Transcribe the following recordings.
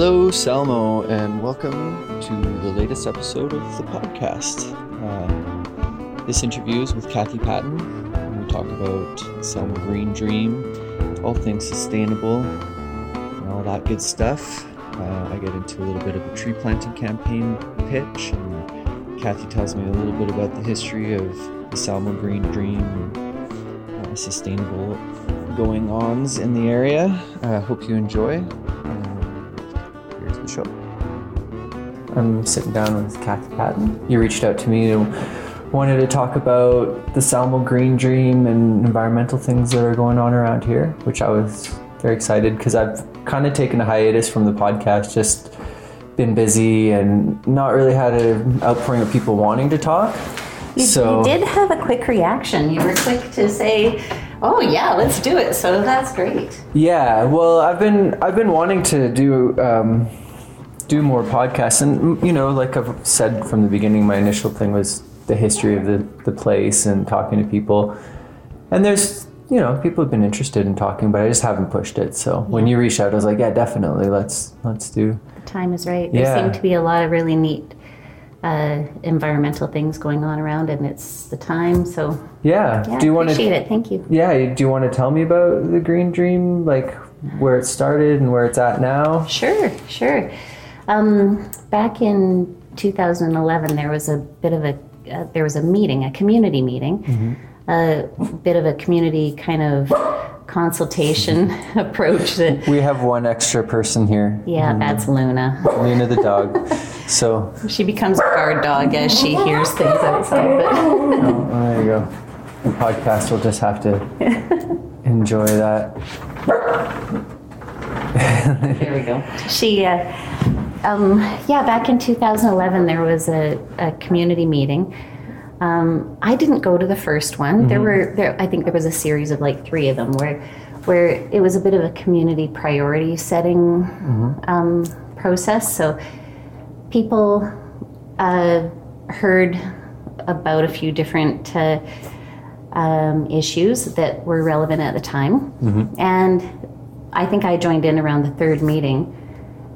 Hello, Salmo, and welcome to the latest episode of the podcast. Uh, this interview is with Kathy Patton, we talk about Salmo Green Dream, all things sustainable, and all that good stuff. Uh, I get into a little bit of a tree planting campaign pitch, and Kathy tells me a little bit about the history of the Salmo Green Dream and uh, sustainable going ons in the area. I uh, hope you enjoy. I'm sitting down with Kathy Patton. You reached out to me and wanted to talk about the Salmo Green Dream and environmental things that are going on around here, which I was very excited because I've kind of taken a hiatus from the podcast, just been busy and not really had an outpouring of people wanting to talk. You, so, you did have a quick reaction. You were quick to say, "Oh yeah, let's do it." So that's great. Yeah, well, I've been I've been wanting to do um, do more podcasts, and you know, like I've said from the beginning, my initial thing was the history of the the place and talking to people. And there's you know people have been interested in talking, but I just haven't pushed it. So yeah. when you reached out, I was like, yeah, definitely, let's let's do. The time is right. Yeah. There seem to be a lot of really neat uh, environmental things going on around, and it's the time. So yeah, yeah do you want to appreciate it? Thank you. Yeah, do you want to tell me about the Green Dream, like where it started and where it's at now? Sure, sure. Um, back in 2011, there was a bit of a uh, there was a meeting, a community meeting, mm-hmm. a bit of a community kind of consultation approach that we have one extra person here. Yeah, mm-hmm. that's Luna. Luna the dog. So she becomes a guard dog as she hears things outside. But oh, there you go. The podcast will just have to enjoy that. there we go. She, uh, um, yeah, back in 2011, there was a, a community meeting. Um, I didn't go to the first one. Mm-hmm. There were, there, I think there was a series of like three of them where, where it was a bit of a community priority setting mm-hmm. um, process. So people uh, heard about a few different uh, um, issues that were relevant at the time. Mm-hmm. And I think I joined in around the third meeting.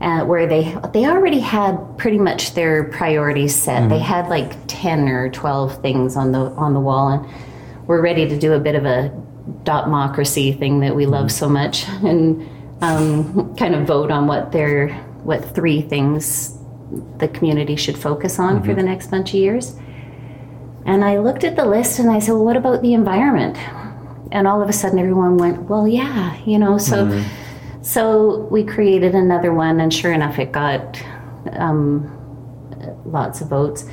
Uh, where they they already had pretty much their priorities set. Mm-hmm. They had like ten or twelve things on the on the wall, and we're ready to do a bit of a democracy thing that we love mm-hmm. so much, and um, kind of vote on what their what three things the community should focus on mm-hmm. for the next bunch of years. And I looked at the list and I said, well, what about the environment? And all of a sudden everyone went, well, yeah, you know, so mm-hmm. So we created another one and sure enough it got um, lots of votes.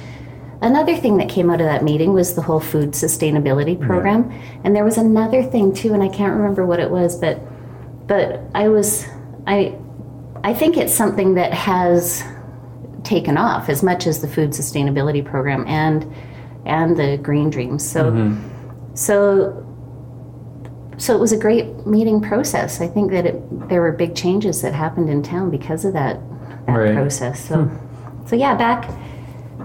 Another thing that came out of that meeting was the whole food sustainability program. Yeah. And there was another thing too, and I can't remember what it was, but but I was I I think it's something that has taken off as much as the food sustainability program and and the green dreams. So mm-hmm. so so it was a great meeting process. I think that it, there were big changes that happened in town because of that that right. process. So hmm. so yeah, back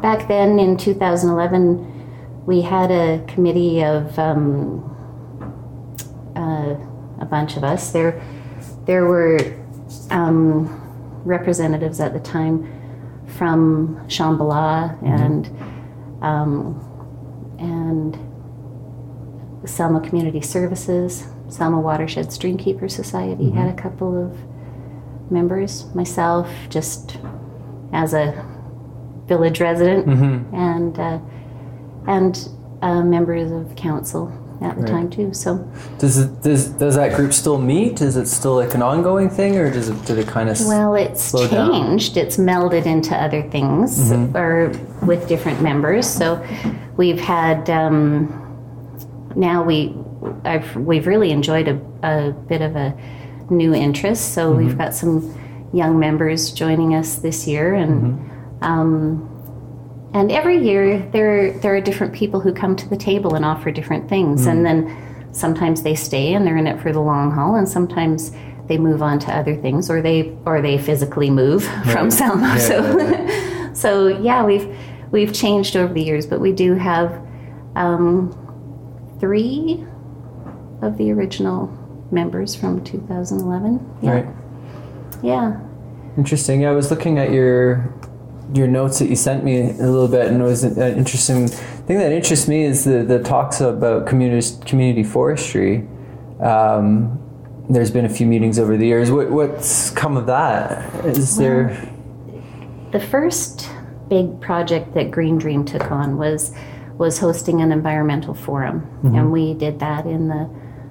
back then in 2011 we had a committee of um, uh, a bunch of us. There there were um, representatives at the time from Shambhala mm-hmm. and um, and Salmo Community Services, Salmo Watershed Streamkeeper Society mm-hmm. had a couple of members. Myself, just as a village resident, mm-hmm. and uh, and uh, members of council at the right. time too. So does it, does does that group still meet? Is it still like an ongoing thing, or does it did it kind of well? It's changed. Down? It's melded into other things mm-hmm. or with different members. So we've had um, now we I've we've really enjoyed a, a bit of a new interest. So mm-hmm. we've got some young members joining us this year and. Mm-hmm. Um, and every year there there are different people who come to the table and offer different things, mm. and then sometimes they stay and they're in it for the long haul, and sometimes they move on to other things, or they or they physically move right. from Salmo. Yeah, so, yeah. so yeah, we've we've changed over the years, but we do have um, three of the original members from 2011. Yeah. Right. Yeah. Interesting. Yeah, I was looking at your your notes that you sent me a little bit, and it was an interesting thing that interests me is the the talks about community community forestry. Um, there's been a few meetings over the years. What, what's come of that? Is well, there? The first big project that Green Dream took on was was hosting an environmental forum, mm-hmm. and we did that in the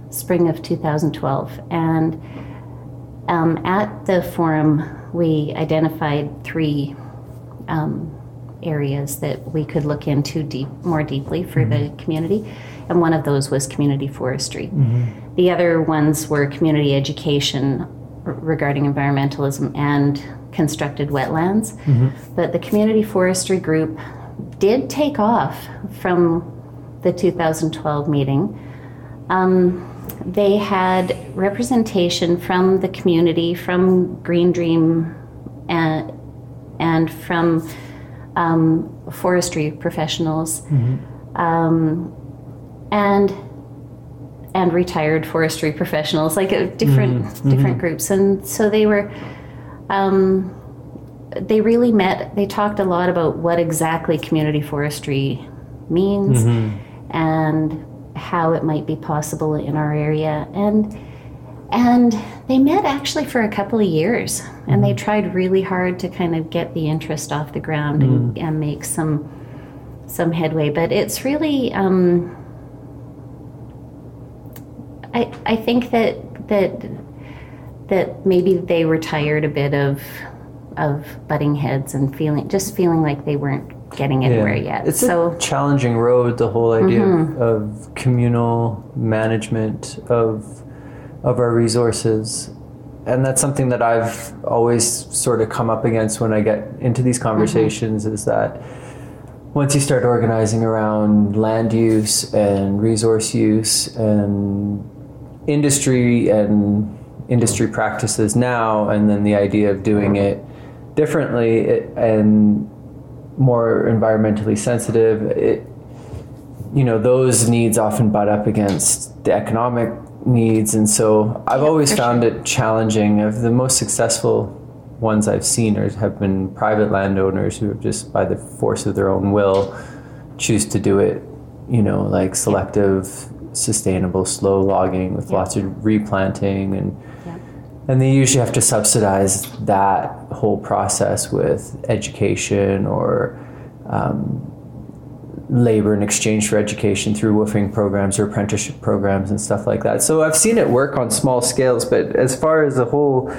spring of 2012. And um, at the forum, we identified three um, areas that we could look into deep, more deeply for mm-hmm. the community, and one of those was community forestry. Mm-hmm. The other ones were community education regarding environmentalism and constructed wetlands. Mm-hmm. But the community forestry group did take off from the 2012 meeting. Um, they had representation from the community, from Green Dream, and, and from um, forestry professionals, mm-hmm. um, and and retired forestry professionals, like uh, different mm-hmm. different mm-hmm. groups, and so they were. Um, they really met. They talked a lot about what exactly community forestry means, mm-hmm. and how it might be possible in our area and and they met actually for a couple of years and they mm-hmm. tried really hard to kind of get the interest off the ground mm. and, mm-hmm. and, make some some headway but it's really um, I, I think that that that maybe they were tired a bit of of butting heads and feeling just feeling like they weren't getting anywhere yeah. yet. It's so, a challenging road. The whole idea mm-hmm. of, of, communal management of of our resources, and that's something that I've always sort of come up against when I get into these mm-hmm. conversations. Mm-hmm. Is that once you start organizing around land use and resource use and industry and industry practices now, and then the idea of doing it differently and more environmentally sensitive, it, you know, those needs often butt up against the economic needs. And so I've yeah, always found sure. it challenging. Of the most successful ones I've seen are, have been private landowners who have just, by the force of their own will, choose to do it, you know, like selective, sustainable, slow logging with yeah. lots of replanting and and they usually have to subsidize that whole process with education or um, labor in exchange for education through woofing programs or apprenticeship programs and stuff like that. So I've seen it work on small scales, but as far as the whole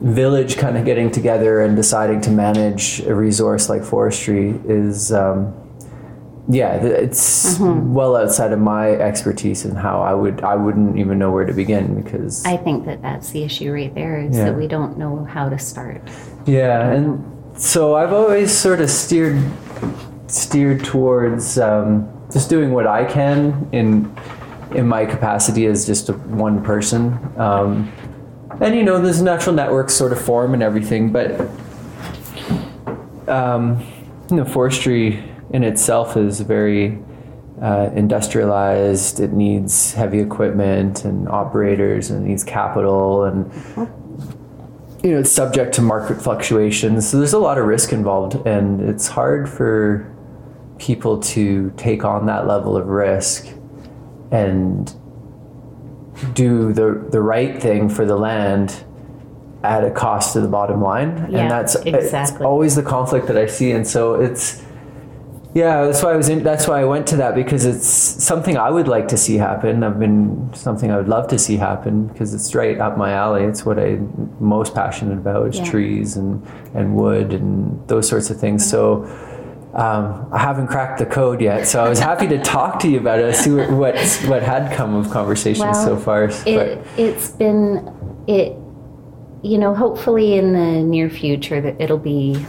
village kind of getting together and deciding to manage a resource like forestry is um, yeah, it's mm-hmm. well outside of my expertise and how I would I wouldn't even know where to begin because I think that that's the issue right there is yeah. that we don't know how to start. Yeah, and so I've always sort of steered steered towards um, just doing what I can in in my capacity as just a, one person. Um, and you know, there's natural networks sort of form and everything, but um, you know, forestry in itself is very uh, industrialized. It needs heavy equipment and operators, and it needs capital, and you know it's subject to market fluctuations. So there's a lot of risk involved, and it's hard for people to take on that level of risk and do the the right thing for the land at a cost to the bottom line yeah, and that's exactly. always the conflict that i see and so it's yeah, that's why I was in, that's why I went to that because it's something I would like to see happen. I've been something I would love to see happen because it's right up my alley. It's what I'm most passionate about is yeah. trees and, and wood and those sorts of things. So um, I haven't cracked the code yet, so I was happy to talk to you about it, see what what, what had come of conversations well, so far. It, it's been it, you know, hopefully in the near future that it'll be,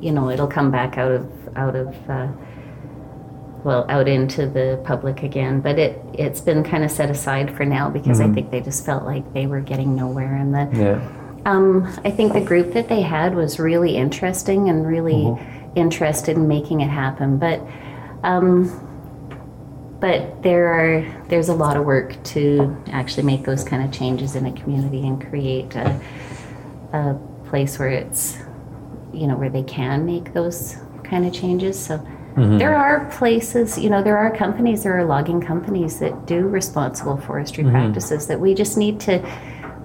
you know, it'll come back out of out of uh, well out into the public again but it it's been kind of set aside for now because mm-hmm. i think they just felt like they were getting nowhere and the yeah. um, i think the group that they had was really interesting and really mm-hmm. interested in making it happen but um, but there are there's a lot of work to actually make those kind of changes in a community and create a, a place where it's, you know, where they can make those kind of changes. So mm-hmm. there are places, you know, there are companies, there are logging companies that do responsible forestry mm-hmm. practices that we just need to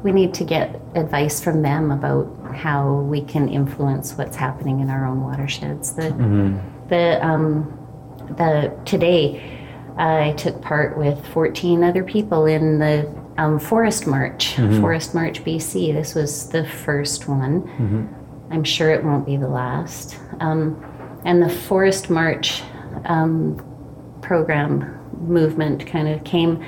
we need to get advice from them about how we can influence what's happening in our own watersheds. The mm-hmm. the um, the today I took part with 14 other people in the um, Forest March, mm-hmm. Forest March BC. This was the first one. Mm-hmm. I'm sure it won't be the last. Um, and the Forest March um, program movement kind of came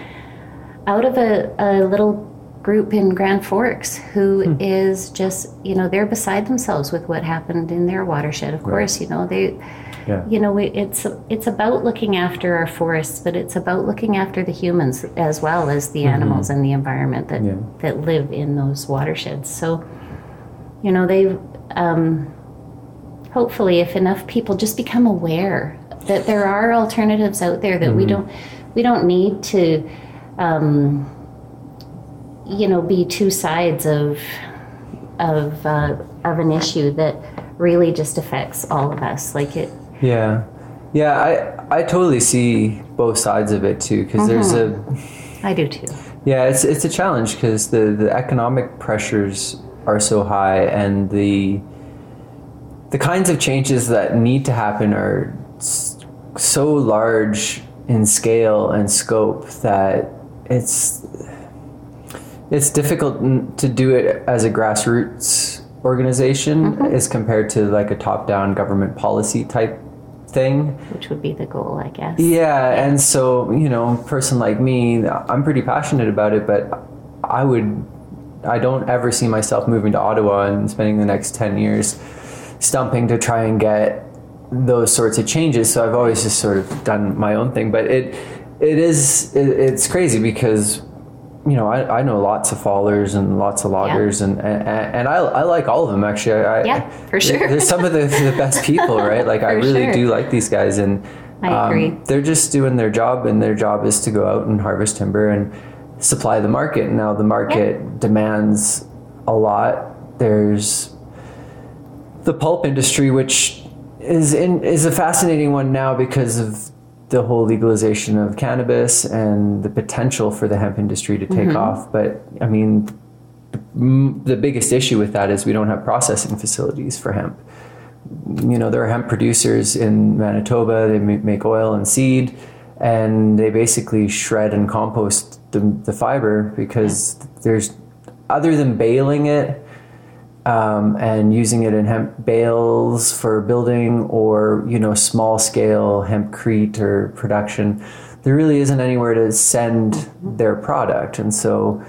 out of a, a little group in Grand Forks who hmm. is just, you know, they're beside themselves with what happened in their watershed. Of right. course, you know, they yeah. you know, it's it's about looking after our forests, but it's about looking after the humans as well as the mm-hmm. animals and the environment that yeah. that live in those watersheds. So, you know, they um, hopefully, if enough people just become aware that there are alternatives out there, that mm-hmm. we don't we don't need to. Um, you know, be two sides of of uh, of an issue that really just affects all of us. Like it, yeah, yeah, I I totally see both sides of it too because mm-hmm. there's a. I do too. Yeah, it's it's a challenge because the the economic pressures are so high and the the kinds of changes that need to happen are so large in scale and scope that it's it's difficult to do it as a grassroots organization mm-hmm. as compared to like a top-down government policy type thing. Which would be the goal, I guess. Yeah, yeah, and so, you know, a person like me, I'm pretty passionate about it, but I would, I don't ever see myself moving to Ottawa and spending the next 10 years stumping to try and get those sorts of changes. So I've always just sort of done my own thing, but it, it is, it, it's crazy because you know, I, I know lots of fallers and lots of loggers, yeah. and, and and I, I like all of them actually. I, yeah, for sure. They're some of the, the best people, right? Like I really sure. do like these guys, and I um. They're just doing their job, and their job is to go out and harvest timber and supply the market. Now the market yeah. demands a lot. There's the pulp industry, which is in is a fascinating one now because of the whole legalization of cannabis and the potential for the hemp industry to take mm-hmm. off. But I mean, the biggest issue with that is we don't have processing facilities for hemp. You know, there are hemp producers in Manitoba, they make oil and seed, and they basically shred and compost the, the fiber because there's, other than baling it, um, and using it in hemp bales for building or you know small scale hempcrete or production there really isn't anywhere to send their product. And so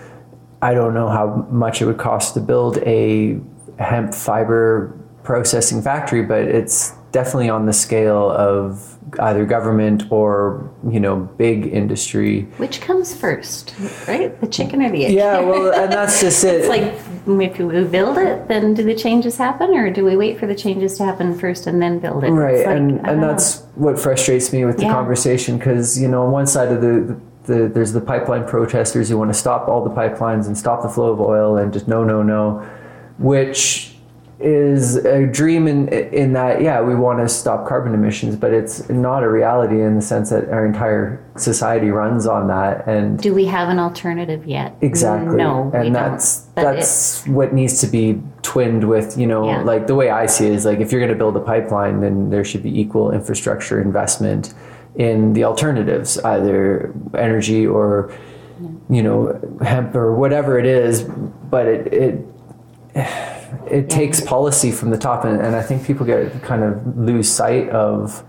i don't know how much it would cost to build a hemp fiber processing factory but it's definitely on the scale of either government or you know big industry. Which comes first right? The chicken or the egg? Yeah well and that's just it. it's like if we build it then do the changes happen? Or do we wait for the changes to happen first and then build it? Right like, and and that's what frustrates me with the yeah. conversation because you know on one side of the, the there's the pipeline protesters who want to stop all the pipelines and stop the flow of oil and just no no no which is a dream in in that yeah we want to stop carbon emissions but it's not a reality in the sense that our entire society runs on that and do we have an alternative yet? Exactly. No and that's that's what needs to be twinned with you know yeah. like the way i see it is like if you're going to build a pipeline then there should be equal infrastructure investment in the alternatives either energy or you know hemp or whatever it is but it it it yeah. takes policy from the top, and, and, I think people get kind of lose sight of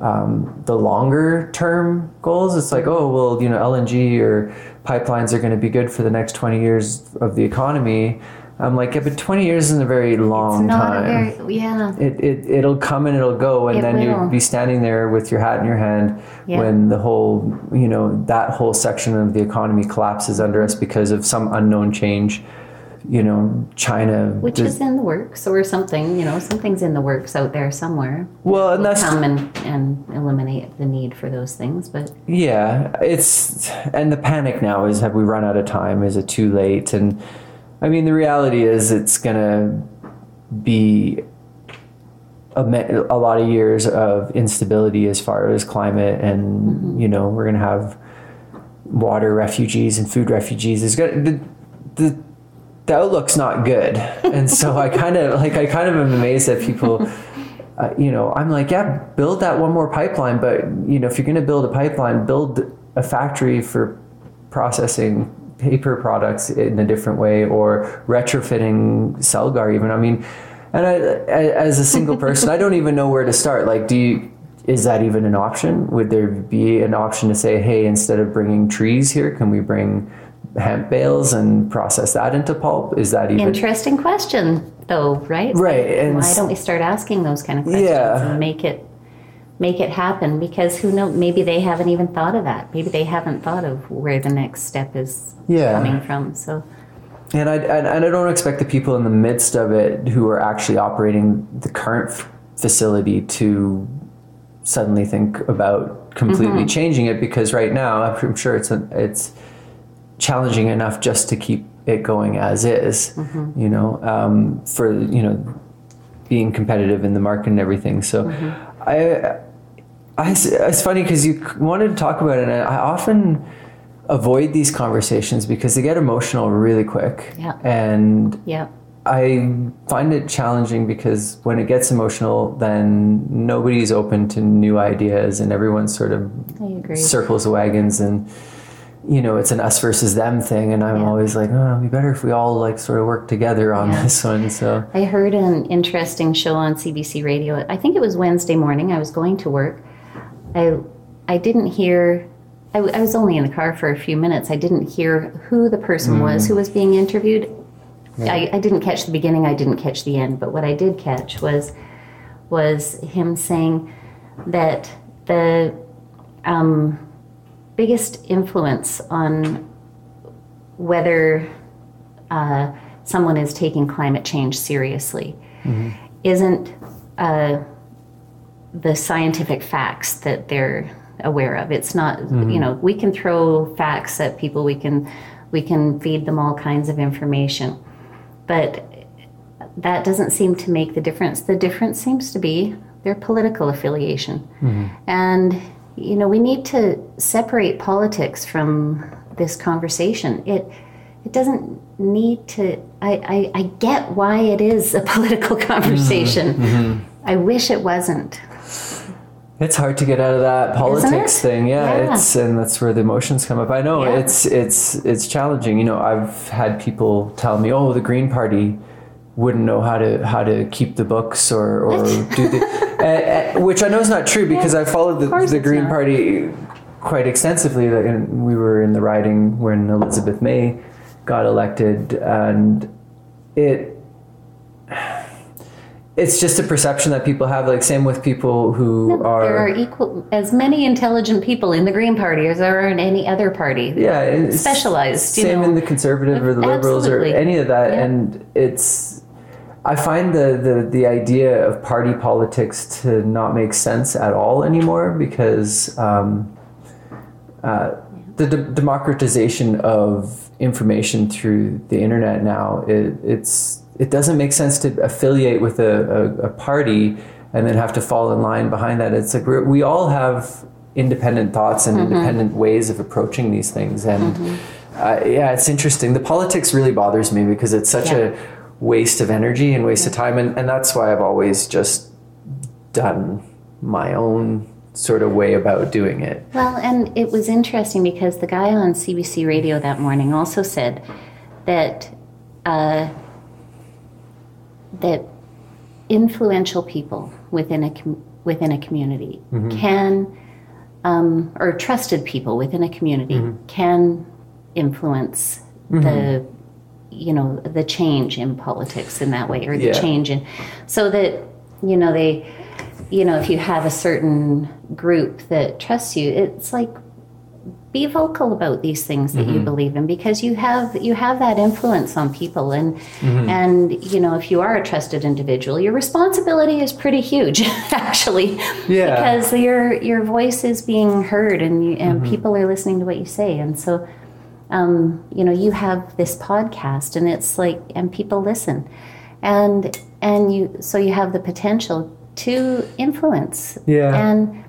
um, the longer term goals. It's like, oh, well, you know, LNG or pipelines are going to be good for the next 20 years of the economy. I'm like, yeah, but 20 years isn't a very long time. Very, yeah. It, it, it'll come and it'll go. And it then will. you'll be standing there with your hat in your hand yeah. when the whole, you know, that whole section of the economy collapses under us because of some unknown change you know, China. Which does, is in the works or something, you know, something's in the works out there somewhere. Well, and that's. Come and, and eliminate the need for those things, but. Yeah, it's. And the panic now is have we run out of time? Is it too late? And I mean, the reality is it's going to be a, a lot of years of instability as far as climate and mm-hmm. you know we're going to have water refugees and food refugees is good the, the, the outlook's not good and so i kind of like i kind of am amazed that people uh, you know i'm like yeah build that one more pipeline but you know if you're going to build a pipeline build a factory for processing paper products in a different way or retrofitting Celgar even i mean and I, as a single person, I don't even know where to start. Like, do you, is that even an option? Would there be an option to say, hey, instead of bringing trees here, can we bring hemp bales and process that into pulp? Is that even interesting question, though? Right? Right. And why don't we start asking those kind of questions yeah. and make it make it happen? Because who knows? Maybe they haven't even thought of that. Maybe they haven't thought of where the next step is yeah. coming from. So and I, and I don't expect the people in the midst of it who are actually operating the current f- facility to suddenly think about completely mm-hmm. changing it because right now I'm sure it's a, it's challenging enough just to keep it going as is, mm-hmm. you know, um, for you know being competitive in the market and everything. So mm-hmm. I, I it's funny because you wanted to talk about it, and I often avoid these conversations because they get emotional really quick. Yeah. And yeah. I find it challenging because when it gets emotional, then nobody's open to new ideas and everyone sort of circles the wagons and you know it's an us versus them thing and i'm yeah. always like oh it'd be better if we all like sort of work together on yeah. this one so i heard an interesting show on cbc radio i think it was wednesday morning i was going to work i i didn't hear I, I, was only in the car for a few minutes. I didn't hear who the person mm. was who was being interviewed. Yeah. I, I, didn't catch the beginning. I didn't catch the end. But what I did catch was was him saying that the um, biggest influence on whether uh, someone is taking climate change seriously mm-hmm. isn't uh, the scientific facts that they're aware of. It's not, mm-hmm. you know, we can throw facts at people. We can, we can feed them all kinds of information, but that doesn't seem to make the difference. The difference seems to be their political affiliation, mm-hmm. and you know, we need to separate politics from this conversation. It it doesn't need to. I, I, I get why it is a political conversation. Mm-hmm. mm-hmm. I wish it wasn't. It's hard to get out of that politics thing. Yeah, yeah, it's and that's where the emotions come up. I know yeah. it's it's it's challenging. You know, I've had people tell me, "Oh, the Green Party wouldn't know how to how to keep the books or or do the," uh, uh, which I know is not true because yeah. I followed the, the Green not. Party quite extensively. And we were in the riding when Elizabeth May got elected, and it it's just a perception that people have like same with people who no, are there are equal as many intelligent people in the green party as there are in any other party yeah specialized same know. in the conservative or the liberals Absolutely. or any of that yeah. and it's i find the, the the idea of party politics to not make sense at all anymore because um, uh, the de- democratization of information through the internet now it, it's it doesn't make sense to affiliate with a, a, a, party and then have to fall in line behind that. It's like we all have independent thoughts and mm-hmm. independent ways of approaching these things. And mm-hmm. uh, yeah, it's interesting. The politics really bothers me because it's such yeah. Waste of energy and waste of time. And, and that's why I've always just done my own sort of way about doing it. Well, and it was interesting because the guy on CBC radio that morning also said that. Uh, that influential people within a com- within a community mm-hmm. can um, or trusted people within a community mm-hmm. can influence mm-hmm. the you know the change in politics in that way or the yeah. change in so that you know they you know if you have a certain group that trusts you it's like be vocal about these things that mm-hmm. you believe in because you have you have that influence on people and mm-hmm. and you know if you are a trusted individual your responsibility is pretty huge actually yeah. because your your voice is being heard and you, and mm-hmm. people are listening to what you say and so um, you know you have this podcast and it's like and people listen and and you so you have the potential to influence. Yeah. And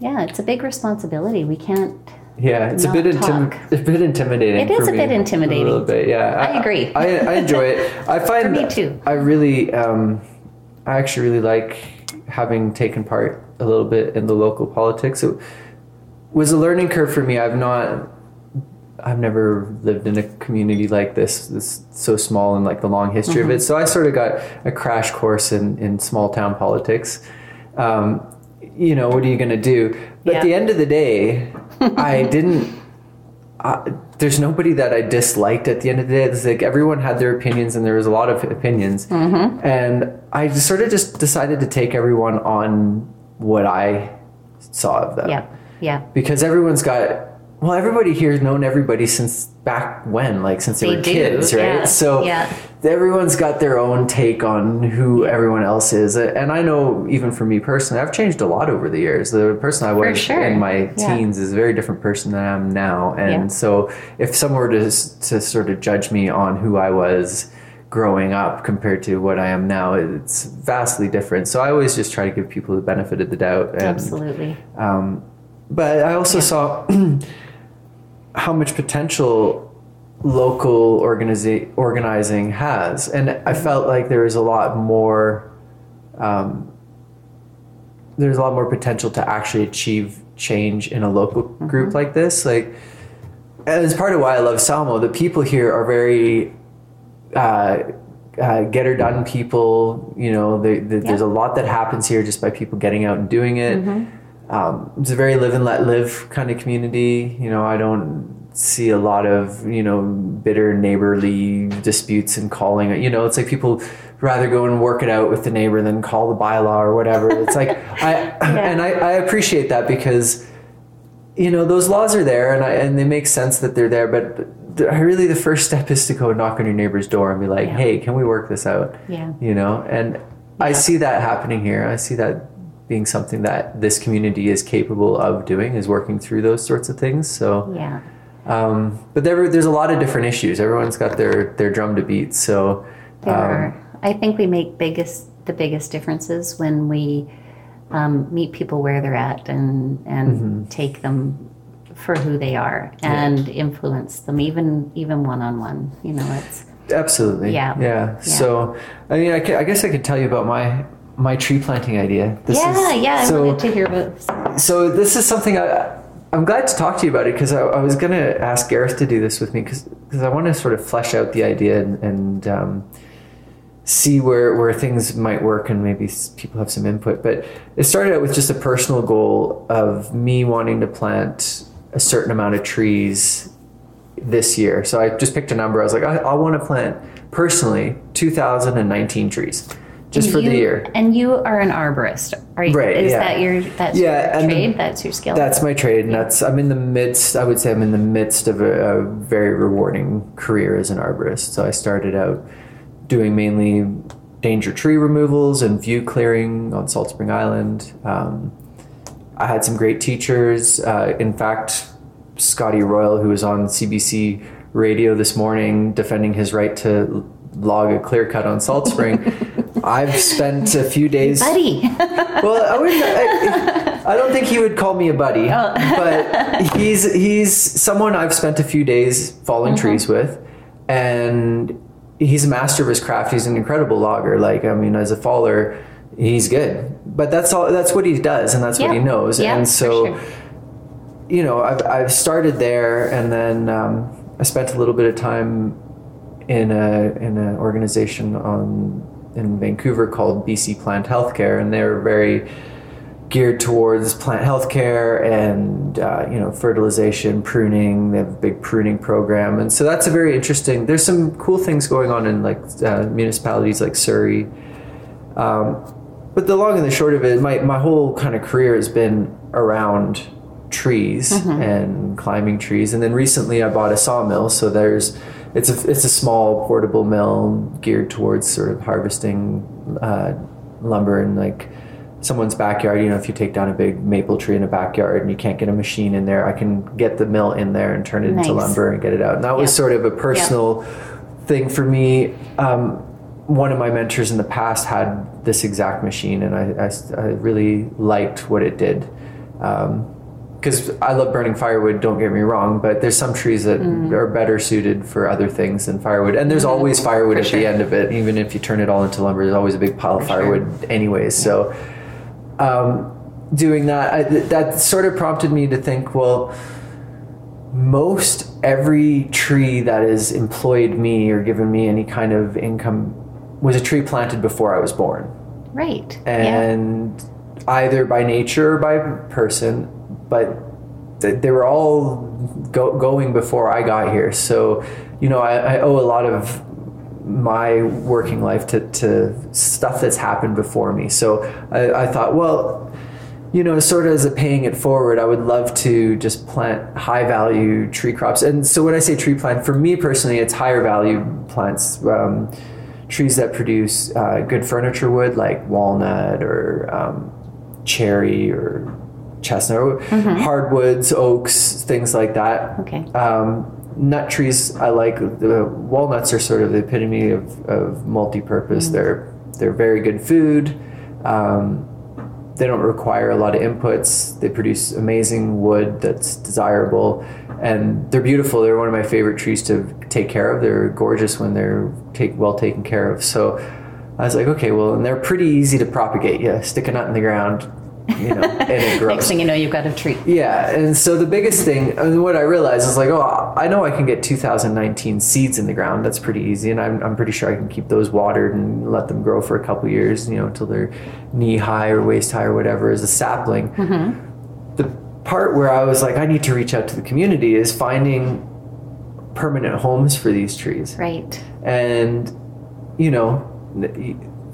yeah, it's a big responsibility. We can't. Yeah, it's a bit intim- a bit intimidating. It is a bit intimidating. A little bit, yeah. I agree. I, I enjoy it. I find me too. I really, um, I actually really like having taken part a little bit in the local politics. It was a learning curve for me. I've not, I've never lived in a community like this, this so small and like the long history Mm-hmm. of it. So I sort of got a crash course in in small town politics. Um, you know, what are you going to do? But at the end of the day, I didn't. I, there's nobody that I disliked at the end of the day. It's like everyone had their opinions, and there was a lot of opinions. Mm-hmm. And I just sort of just decided to take everyone on what I saw of them Yeah. Yeah. because everyone's got well everybody here's known everybody since back when like since they, They were do, kids right yeah, so yeah. everyone's got their own take on who everyone else is and i know even for me personally i've changed a lot over the years the person i was sure, in my yeah. teens is a very different person than i am now and Yeah. so if someone were to, to sort of judge me on who i was growing up compared to what i am now it's vastly different so i always just try to give people the benefit of the doubt and Absolutely. um, but I also saw how much potential local organiza- organizing has, and I felt like there was a lot more. Um, there's a lot more potential to actually achieve change in a local group like this. Like, as part of why I love Salmo, the people here are very uh, uh, get her done people. You know, they, they, there's a lot that happens here just by people getting out and doing it. Um, it's a very live and let live kind of community. You know, I don't see a lot of you know bitter neighborly disputes and calling. You know, it's like people rather go and work it out with the neighbor than call the bylaw or whatever. It's like I and I, I appreciate that because you know those laws are there and I, and they make sense that they're there but the, really the first step is to go knock on your neighbor's door and be like Yeah. hey can we work this out Yeah. you know and i see that happening here i see that being something that this community is capable of doing is working through those sorts of things so Yeah. um, but there, there's a lot of different issues everyone's got their their drum to beat so There um, are. I think we make biggest the biggest differences when we um, meet people where they're at and and Mm-hmm. take them for who they are and influence them even even one on one. You know, it's Absolutely. Yeah. yeah. So, I mean, I, I guess I could tell you about my my tree planting idea. This yeah, is- yeah. I So, wanted to hear about. so this is something I. I'm glad to talk to you about it because I, I was going to ask Gareth to do this with me because I want to sort of flesh out the idea and, and um, see where, where things might work and maybe people have some input. But it started out with just a personal goal of me wanting to plant a certain amount of trees this year. So I just picked a number. I was like, I, I want to plant personally 2,019 trees just for the year. And you are an arborist, right? Right, Is yeah. that your that's Yeah, your trade? that's your skill. That's my trade, and that's I'm in the midst. I would say I'm in the midst of a, a very rewarding career as an arborist. So I started out doing mainly danger tree removals and view clearing on Salt Spring Island. Um, I had some great teachers. Uh, in fact, Scotty Royal, who was on CBC radio this morning defending his right to log a clear cut on Salt Spring. I've spent a few days buddy. well, I wouldn't. I, I don't think he would call me a buddy, but he's he's someone I've spent a few days falling trees with, and he's a master of his craft. He's an incredible logger. Like I mean, as a faller, he's good. But that's all. That's what he does, and that's what he knows. Yeah, and so, sure. you know, I've I've started there, and then um, I spent a little bit of time in a in an organization on in Vancouver called BC Plant Healthcare, and they're very geared towards plant healthcare and uh, you know fertilization, pruning. They have a big pruning program, and so that's a very interesting. There's some cool things going on in like uh, municipalities like Surrey. Um, but the long and the short of it, my my whole kind of career has been around trees and climbing trees, and then recently I bought a sawmill. So there's it's a it's a small portable mill geared towards sort of harvesting uh, lumber in like someone's backyard. You know, if you take down a big maple tree in a backyard and you can't get a machine in there, I can get the mill in there and turn it into lumber and get it out. And that was sort of a personal thing for me. Um, one of my mentors in the past had this exact machine, and I, I, I really liked what it did. Because I love burning firewood, don't get me wrong, but there's some trees that mm. are better suited for other things than firewood. And there's mm. always firewood for at sure. the end of it, even if you turn it all into lumber, there's always a big pile for of firewood, sure. anyways. Yeah. So, um, doing that, I, that sort of prompted me to think, well, most every tree that has employed me or given me any kind of income was a tree planted before I was born. Right. And yeah. either by nature or by person, but they were all go- going before I got here. So, you know, I, I owe a lot of my working life to, to stuff that's happened before me. So I, I thought, well, you know, sort of as a paying it forward, I would love to just plant high value tree crops. And so when I say tree plant, for me personally, it's higher value plants. Um, trees that produce uh, good furniture wood like walnut or um, cherry or chestnut, mm-hmm. hardwoods, oaks, things like that. Okay. Um, nut trees, I like. The walnuts are sort of the epitome of, of multi-purpose. Mm-hmm. They're they're very good food. Um, they don't require a lot of inputs. They produce amazing wood that's desirable, and they're beautiful. They're one of my favorite trees to take care of. They're gorgeous when they're take well taken care of. So I was like, okay, well, and they're pretty easy to propagate. Yeah, stick a nut in the ground, you know, and it grows. Next thing you know, you've got a tree. Yeah, and so the biggest thing, and what I realized is like, oh, I know I can get 2019 seeds in the ground. That's pretty easy, and I'm, I'm pretty sure I can keep those watered and let them grow for a couple years, you know, until they're knee high or waist high or whatever as a sapling. Mm-hmm. The part where I was like, I need to reach out to the community is finding permanent homes for these trees. Right. And, you know,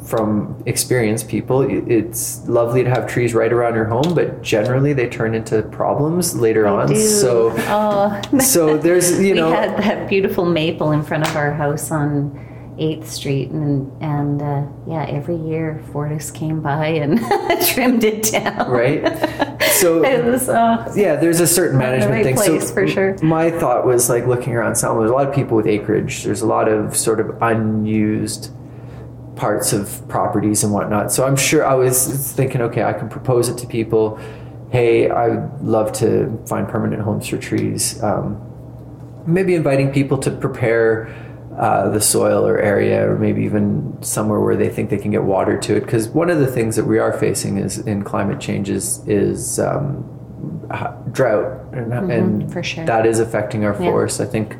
from experienced people, it's lovely to have trees right around your home, but generally they turn into problems later they on. Do. So, oh. so there's you know we had that beautiful maple in front of our house on. 8th Street, and and uh, yeah, every year Fortis came by and trimmed it down. Right. So was, uh, yeah, there's a certain management right thing. so for sure. My thought was like looking around Salmo. There's a lot of people with acreage. There's a lot of sort of unused parts of properties and whatnot. So I'm sure I was thinking, okay, I can propose it to people. Hey, I would love to find permanent homes for trees. Um, maybe inviting people to prepare uh, the soil or area, or maybe even somewhere where they think they can get water to it. Because one of the things that we are facing is in climate changes is um, drought, and, mm-hmm, and sure. that is affecting our forests. Yeah. I think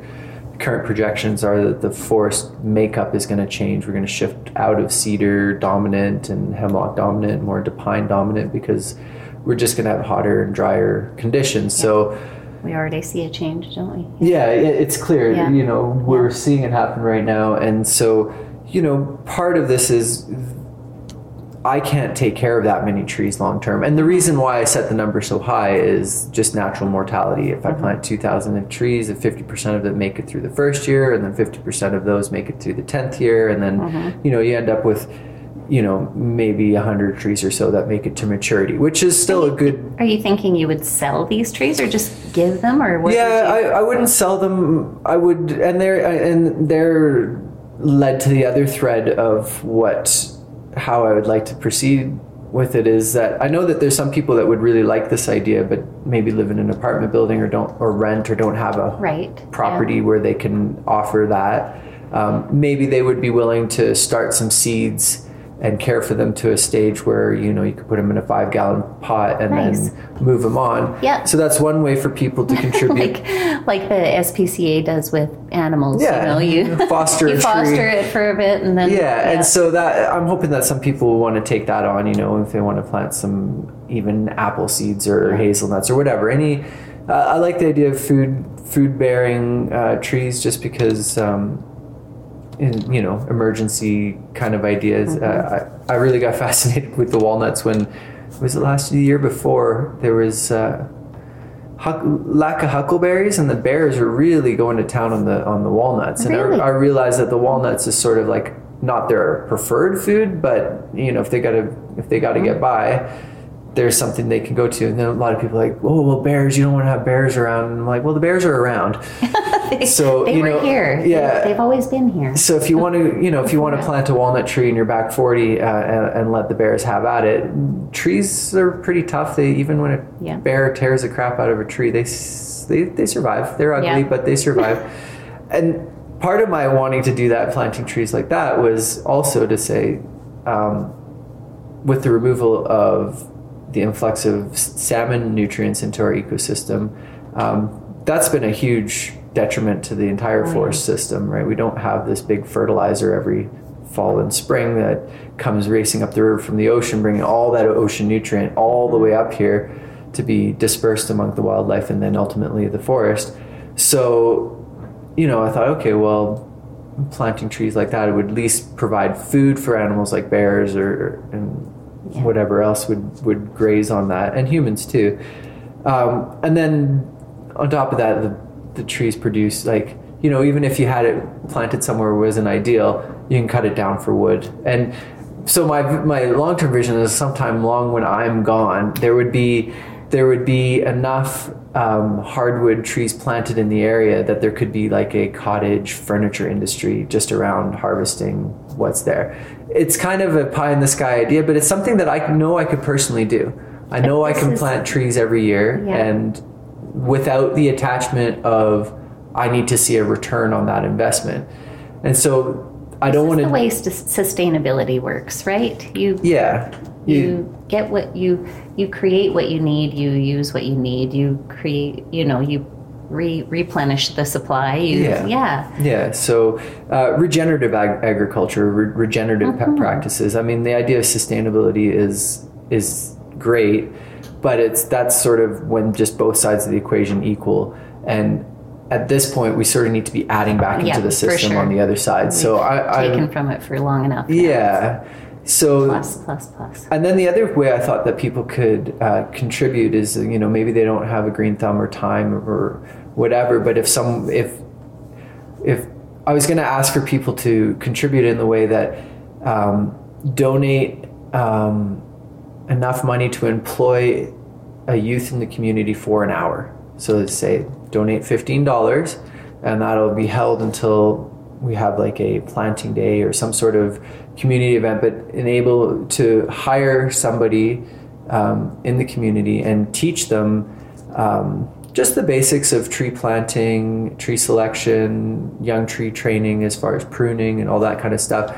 current projections are that the forest makeup is going to change. We're going to shift out of cedar dominant and hemlock dominant, more to pine dominant, because we're just going to have hotter and drier conditions. Yeah. So we already see a change, don't we? Yeah, it's clear. Yeah. You know, we're seeing it happen right now, and so you know, part of this is I can't take care of that many trees long term. And the reason why I set the number so high is just natural mortality. If I mm-hmm. plant 2,000 trees, if 50% of them make it through the first year, and then 50% of those make it through the 10th year, and then, mm-hmm. you know, you end up with, you know, maybe 100 trees or so that make it to maturity, which is still you, a good. Are you thinking you would sell these trees or just give them, or what? Yeah, I, I wouldn't sell them. I would, and they're, and they're led to the other thread of what how I would like to proceed with it is that I know that there's some people that would really like this idea, but maybe live in an apartment building or don't or rent or don't have a right. property yeah. where they can offer that. Um, maybe they would be willing to start some seeds and care for them to a stage where you know you could put them in a five gallon pot and nice. then move them on. Yeah. So that's one way for people to contribute, like, like the SPCA does with animals. Yeah, you know, you foster you foster it for a bit and then yeah, yeah, and so that I'm hoping that some people will want to take that on. You know, if they want to plant some even apple seeds or hazelnuts or whatever. Any, uh, I like the idea of food food bearing uh, trees just because. Um, in you know emergency kind of ideas. Mm-hmm. Uh, I, I really got fascinated with the walnuts when was it last year before there was uh, huck, lack of huckleberries and the bears were really going to town on the on the walnuts really? and I, I realized that the walnuts is sort of like not their preferred food but you know if they got to if they got to mm-hmm. get by there's something they can go to. And then a lot of people are like, oh, well, bears, you don't want to have bears around. And I'm like, well, the bears are around. so, they you were know, here. Yeah. They've always been here. So if you want to, you know, if you want to plant a walnut tree in your back 40 uh, and, and, let the bears have at it, trees are pretty tough. They, even when a yeah. bear tears the crap out of a tree, they, they, they survive. They're ugly, yeah. but they survive. and part of my wanting to do that, planting trees like that, was also to say, um, with the removal of the influx of salmon nutrients into our ecosystem, um, that's been a huge detriment to the entire oh, forest system, right? We don't have this big fertilizer every fall and spring that comes racing up the river from the ocean, bringing all that ocean nutrient all the way up here to be dispersed among the wildlife and then ultimately the forest. So, you know, I thought, okay, well, planting trees like that would at least provide food for animals like bears or and. Whatever else would would graze on that, and humans too. Um, and then on top of that, the the trees produce like you know even if you had it planted somewhere it wasn't ideal, you can cut it down for wood. And so my my long term vision is sometime long when I'm gone, there would be there would be enough um, hardwood trees planted in the area that there could be like a cottage furniture industry just around harvesting what's there it's kind of a pie in the sky idea, but it's something that I know I could personally do. I know I can plant trees every year, yeah. and without the attachment of I need to see a return on that investment. And so I don't want to. The way sustainability works, right? You yeah. You, you get what you you create what you need. You use what you need. You create. You know you re- replenish the supply. You, yeah. yeah. Yeah. So uh, regenerative ag- agriculture, re- regenerative mm-hmm. practices. I mean, the idea of sustainability is is great, but it's that's sort of when just both sides of the equation equal and. At this point, we sort of need to be adding back yeah, into the system sure. on the other side. We've so I, taken I'm, from it for long enough. Yeah. So plus, plus, plus. And then the other way I thought that people could uh, contribute is, you know, maybe they don't have a green thumb or time or whatever. But if some if if I was going to ask for people to contribute in the way that um, donate um, enough money to employ a youth in the community for an hour. So let's say donate fifteen dollars, and that'll be held until we have like a planting day or some sort of community event, but enable to hire somebody um, in the community and teach them um, just the basics of tree planting, tree selection, young tree training as far as pruning and all that kind of stuff.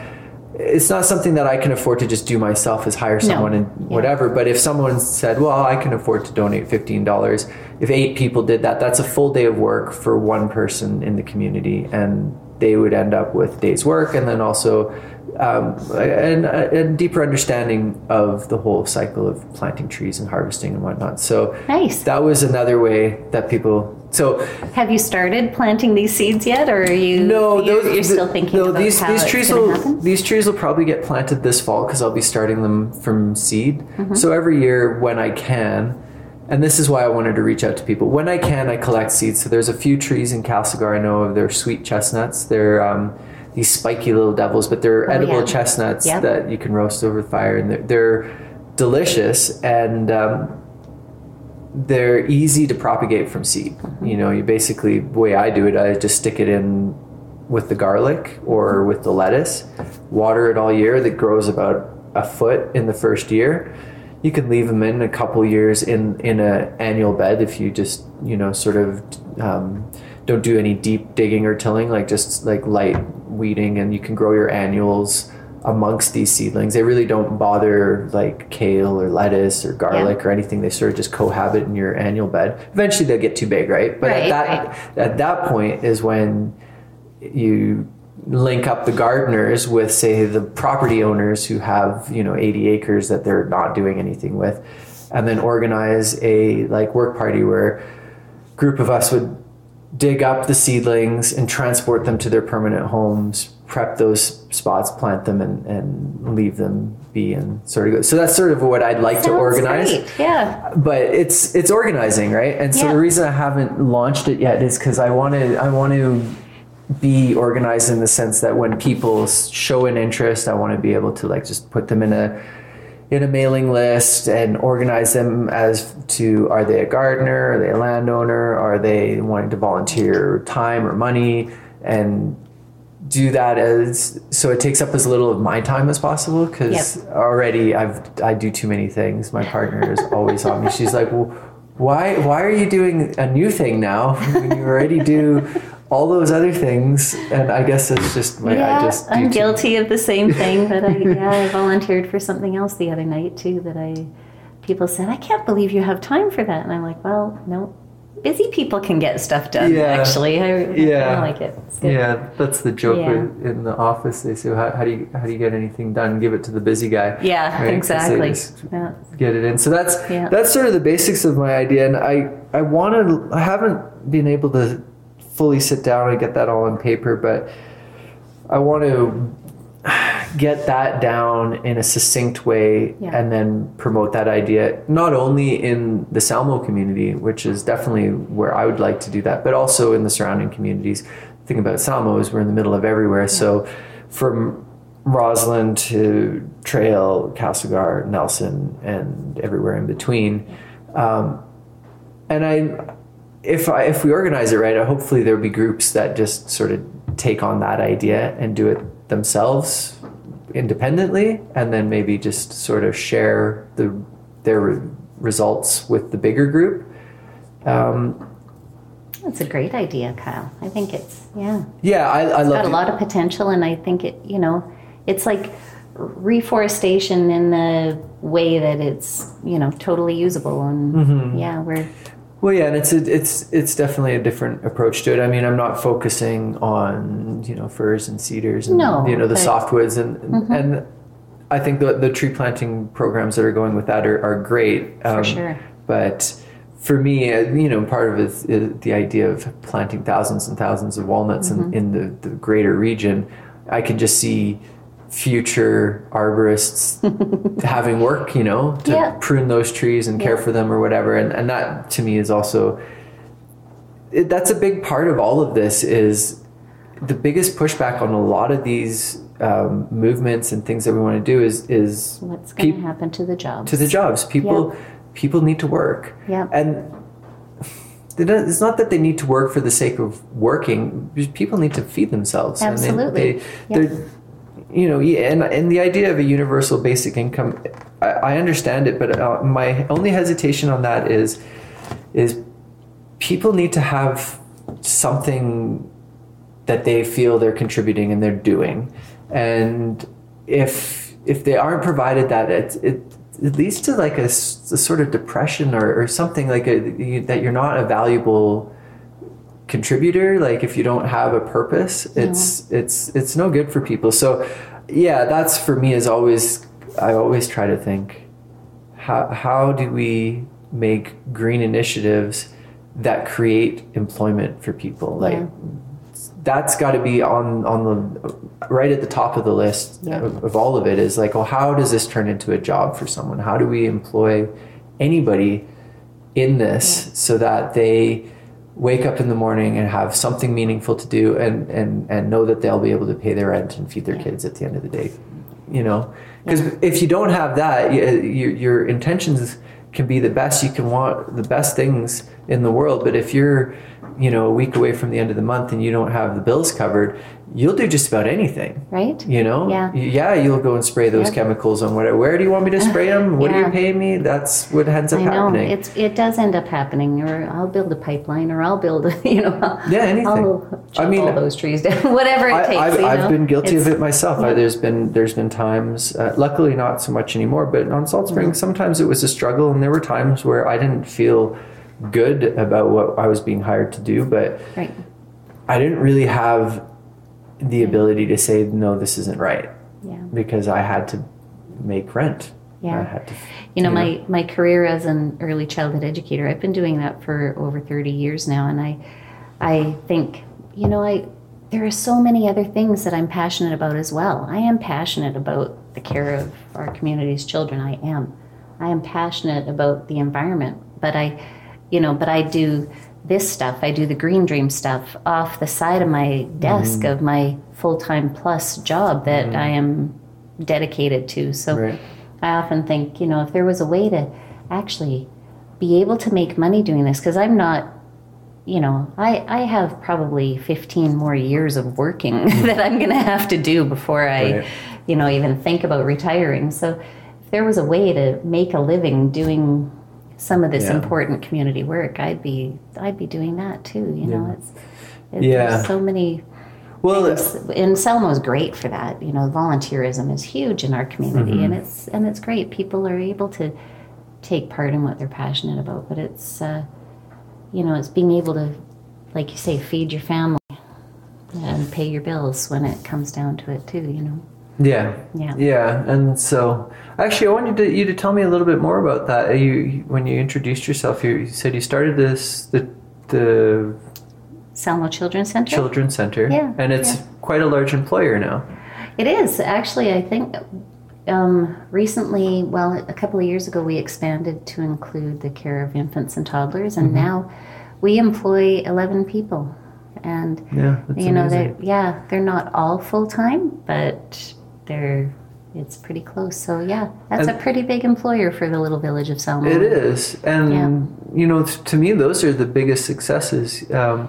It's not something that I can afford to just do myself as hire someone no. and whatever. Yeah. But if someone said, well, I can afford to donate $15, if eight people did that, that's a full day of work for one person in the community. And they would end up with days work and then also um, and a, deeper understanding of the whole cycle of planting trees and harvesting and whatnot. So nice. That was another way that people. So have you started planting these seeds yet, or are you? No, you're, those, you're still thinking no, about these these trees will happen? these trees will probably get planted this fall because I'll be starting them from seed. Mm-hmm. So every year when I can. And this is why I wanted to reach out to people. When I can, I collect seeds. So there's a few trees in Castlegar I know of. They're sweet chestnuts. They're um, these spiky little devils, but they're oh, edible yeah. chestnuts yep. that you can roast over the fire, and they're, they're delicious and um, they're easy to propagate from seed. Mm-hmm. You know, you basically the way I do it, I just stick it in with the garlic or with the lettuce, water it all year. That grows about a foot in the first year. You can leave them in a couple years in in a annual bed if you just you know sort of um, don't do any deep digging or tilling, like just like light weeding, and you can grow your annuals amongst these seedlings. They really don't bother like kale or lettuce or garlic yeah. or anything. They sort of just cohabit in your annual bed. Eventually they'll get too big, right? But right, at that right. at that point is when you link up the gardeners with say the property owners who have, you know, 80 acres that they're not doing anything with and then organize a like work party where group of us would dig up the seedlings and transport them to their permanent homes, prep those spots, plant them, and, and leave them be and sort of go. So that's sort of what I'd like Sounds to organize. Great. Yeah. But it's it's organizing, right? And so yeah. the reason I haven't launched it yet is because I want to I want to be organized in the sense that when people show an interest, I want to be able to like just put them in a in a mailing list and organize them as to are they a gardener, are they a landowner, are they wanting to volunteer time or money, and do that as so it takes up as little of my time as possible because Yep. already I've I do too many things. My partner is always on me. She's like, well, why why are you doing a new thing now when you already do all those other things? And I guess it's just my yeah, I just I'm too- guilty of the same thing. But I, yeah, I volunteered for something else the other night too. That I, people said, I can't believe you have time for that, and I'm like, well, no, busy people can get stuff done. Yeah. Actually, I, I Yeah. kinda like it. Yeah, that's the joke Yeah. in the office. They say, how, how do you how do you get anything done? Give it to the busy guy. Yeah, Right, exactly. Yeah. get it in. So that's Yeah. that's sort of the basics of my idea, and I I want to. I haven't been able to fully sit down and get that all on paper, but I want to get that down in a succinct way Yeah. and then promote that idea not only in the Salmo community which is definitely where I would like to do that but also in the surrounding communities the thing about Salmo is we're in the middle of everywhere so from Rossland to Trail, Castlegar, Nelson, and everywhere in between. Um, and I, if I, if we organize it right, hopefully there'll be groups that just sort of take on that idea and do it themselves independently, and then maybe just sort of share the their re- results with the bigger group. Um, That's a great idea, Kyle. I think it's yeah. yeah, I, I love got a lot of potential and i think it you know it's like reforestation in the way that it's you know totally usable and Mm-hmm. yeah we're Well, yeah, and it's a, it's it's definitely a different approach to it. I mean, I'm not focusing on you know firs and cedars and No, you know the softwoods and and I think the the tree planting programs that are going with that are, are great. um, for sure But for me, uh, you know, part of it is, is the idea of planting thousands and thousands of walnuts Mm-hmm. in, in the, the greater region. I can just see future arborists having work, you know, to Yeah. prune those trees and care Yeah. for them or whatever. And, and that to me is also, it, that's a big part of all of this is the biggest pushback on a lot of these um, movements and things that we want to do is, is what's going to peop- happen to the jobs to the jobs. People people need to work. Yeah. And it's not that they need to work for the sake of working. People need to feed themselves. And they- Absolutely. they, Yeah. You know, and and the idea of a universal basic income, I, I understand it, but uh, my only hesitation on that is is people need to have something that they feel they're contributing and they're doing, and if if they aren't provided that, it it, it leads to like a sort of depression or, or something like a, that you're not a valuable contributor like if you don't have a purpose it's it's it's no good for people. So yeah that's for me is always i always try to think how how do we make green initiatives that create employment for people? Like Yeah. that's got to be on on the right at the top of the list Yeah. of, of all of it is like well how does this turn into a job for someone? How do we employ anybody in this so that they wake up in the morning and have something meaningful to do and and and know that they'll be able to pay their rent and feed their kids at the end of the day you know? Because if you don't have that you, uh, your, your intentions can be the best. You can want the best things in the world. But if you're you know a week away from the end of the month and you don't have the bills covered you'll do just about anything right you know Yeah. yeah you'll go and spray those Yep. chemicals on whatever where do you want me to spray them what are Yeah. you paying me that's what ends up I know happening it's it does end up happening, or I'll build a pipeline, or I'll build, a, you know, I'll, Yeah, anything. I'll chop I mean, all those trees down, whatever it I, takes. I've, you I've know? been guilty It's- of it myself. I, there's been there's been times, uh, luckily not so much anymore, but on Salt Spring, Mm-hmm. sometimes it was a struggle, and there were times where I didn't feel good about what I was being hired to do, but Right. I didn't really have the ability to say no, this isn't right Yeah. because I had to make rent. Yeah. I had to. You know, you my, my career as an early childhood educator, I've been doing that for over 30 years now. And I, I think, you know, I, there are so many other things that I'm passionate about as well. I am passionate about the care of our community's children. I am. I am passionate about the environment, but I, you know, but I do this stuff. I do the Green Dream stuff off the side of my desk mm-hmm. of my full time plus job that mm-hmm. I am dedicated to. So, Right. I often think, you know, if there was a way to actually be able to make money doing this, because I'm not, you know, I, I have probably 15 more years of working that I'm going to have to do before I, Right. you know, even think about retiring. So if there was a way to make a living doing some of this Yeah. important community work, I'd be, I'd be doing that too. You know, it's, it, Yeah. there's so many Well, things. and Salmo's great for that. You know, volunteerism is huge in our community, Mm-hmm. and it's and it's great. People are able to take part in what they're passionate about, but it's uh, you know, it's being able to, like you say, feed your family and pay your bills when it comes down to it too. You know, yeah, Yeah. yeah. And so, actually, I wanted to, you to tell me a little bit more about that. You, when you introduced yourself, you, you said you started this the the Salmo Children's Center. children's center, Yeah, and it's yeah. quite a large employer now. It is actually. I think um, recently, well, a couple of years ago, we expanded to include the care of infants and toddlers, and now we employ eleven people. And Yeah, that's you know, amazing. they're yeah, they're not all full time, but they're it's pretty close. So yeah, that's And- a pretty big employer for the little village of Salmo. It is, and Yeah. you know, to me, those are the biggest successes. Um,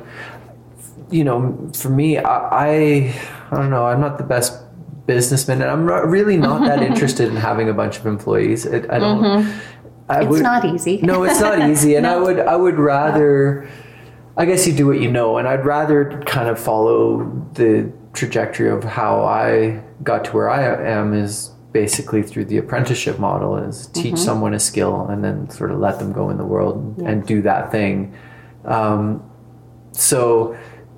you know, for me, I, I, I don't know, I'm not the best businessman, and I'm not, really not that interested in having a bunch of employees. It, I don't. I Mm-hmm. It's not easy. No, it's not easy, and I would, I would rather. I guess you do what you know, and I'd rather kind of follow the trajectory of how I got to where I am is basically through the apprenticeship model is teach someone a skill and then sort of let them go in the world and do that thing. Um, so,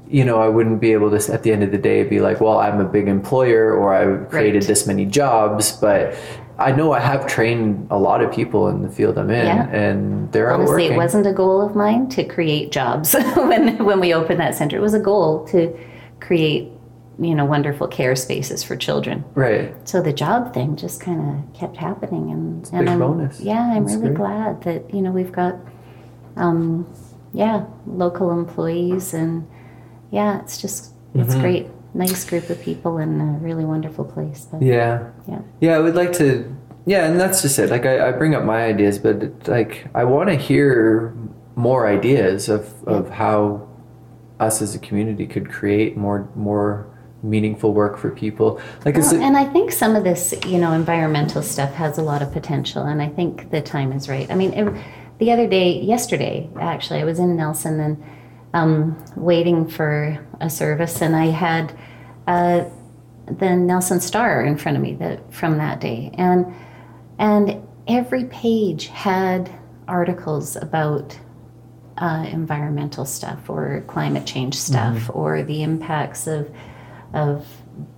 you know, I wouldn't be able to at the end of the day be like, well, I'm a big employer or I've created Right. this many jobs, but I know I have trained a lot of people in the field I'm in, Yeah. and they're Honestly, working. it wasn't a goal of mine to create jobs when when we opened that center. It was a goal to create, you know, wonderful care spaces for children. right. So the job thing just kind of kept happening, and, and big I'm, bonus. yeah, I'm That's really great. glad that you know we've got, um, yeah, local employees, and yeah, it's just it's Mm-hmm. great, nice group of people, and a really wonderful place. But, Yeah. Yeah. Yeah, I would like to. Yeah, and that's just it. Like, I, I bring up my ideas, but it, like, I want to hear more ideas of, of how us as a community could create more more meaningful work for people. Like, Well, it? and I think some of this, you know, environmental stuff has a lot of potential, and I think the time is right. I mean, it, the other day, yesterday, actually, I was in Nelson and um, waiting for a service, and I had uh, the Nelson Star in front of me that from that day, and and every page had articles about uh, environmental stuff or climate change stuff or the impacts of of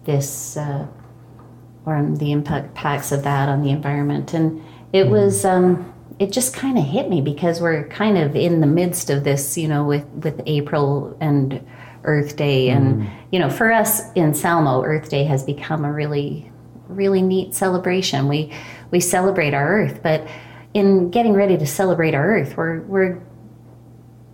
this uh, or on the impacts of that on the environment. And it was um, it just kind of hit me because we're kind of in the midst of this you know with with April and Earth Day. And you know for us in Salmo Earth Day has become a really really neat celebration. We we celebrate our earth but in getting ready to celebrate our earth we're we're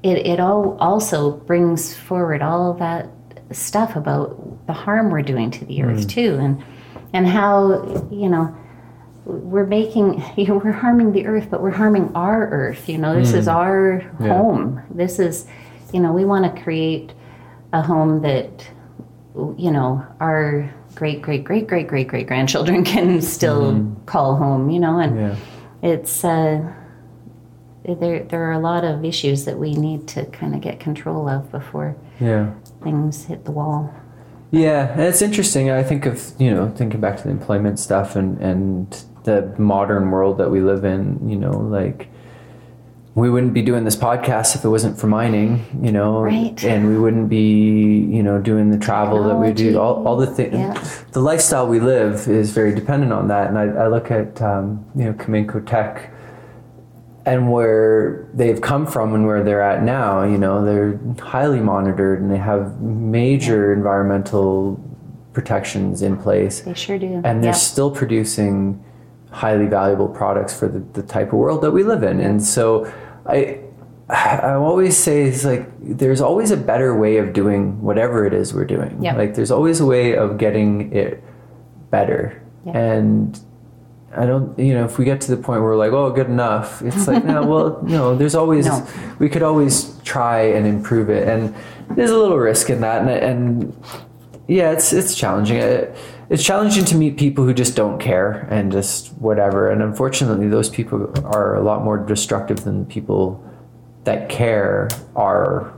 it, it all also brings forward all that stuff about the harm we're doing to the earth mm. too and and how you know we're making you know we're harming the earth but we're harming our earth you know this is mm. our home. This is you know we want to create a home that you know our great great great great great great grandchildren can still mm-hmm. call home you know and Yeah. it's uh there there are a lot of issues that we need to kind of get control of before Yeah. things hit the wall Yeah, and it's interesting. I think of you know thinking back to the employment stuff and and the modern world that we live in. You know, like we wouldn't be doing this podcast if it wasn't for mining. You know, Right. and we wouldn't be you know doing the travel that we do. All all the things. Yeah. The lifestyle we live is very dependent on that. And I, I look at um, you know Cominco Teck and where they've come from and where they're at now, you know, they're highly monitored and they have major environmental protections in place. they sure do And they're Yeah. still producing highly valuable products for the, the type of world that we live in. And so I I always say it's like there's always a better way of doing whatever it is we're doing. Yeah. Like there's always a way of getting it better. Yeah. And I don't, you know, if we get to the point where we're like, oh, good enough, it's like, no, well, no, there's always, No. we could always try and improve it. And there's a little risk in that. And, and yeah, it's, it's challenging. It, it's challenging to meet people who just don't care and just whatever. And unfortunately, those people are a lot more destructive than people that care are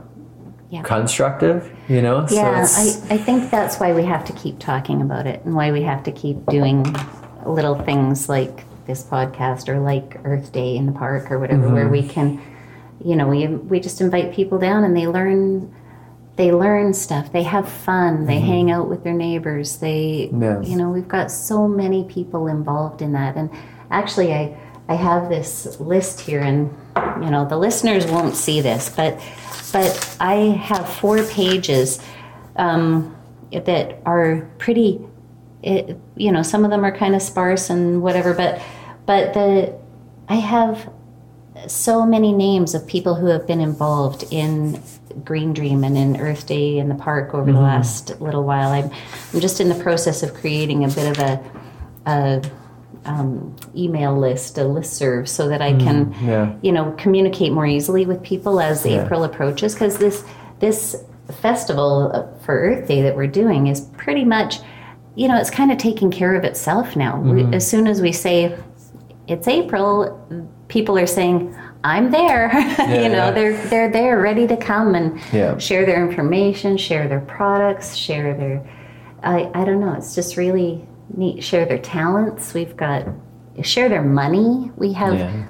Yeah. constructive, you know? Yeah, it's- I, I think that's why we have to keep talking about it and why we have to keep doing little things like this podcast or like Earth Day in the park or whatever, where we can, you know, we we just invite people down and they learn they learn stuff. They have fun. They hang out with their neighbors. They, Yes. you know, we've got so many people involved in that. And actually, I I have this list here, and you know, the listeners won't see this, but but I have four pages um, that are pretty. It, you know, some of them are kind of sparse and whatever, but but the I have so many names of people who have been involved in Green Dream and in Earth Day in the park over the last little while. I'm, I'm just in the process of creating a bit of a, a um, email list, a listserv, so that I can, yeah. you know, communicate more easily with people as Yeah. April approaches. Because this this festival for Earth Day that we're doing is pretty much, you know, it's kind of taking care of itself now. We, mm-hmm. as soon as we say it's April, people are saying, I'm there. you know, yeah. they're they're there ready to come and Yeah. share their information, share their products, share their I, I don't know, it's just really neat. Share their talents. We've got share their money. We have Yeah.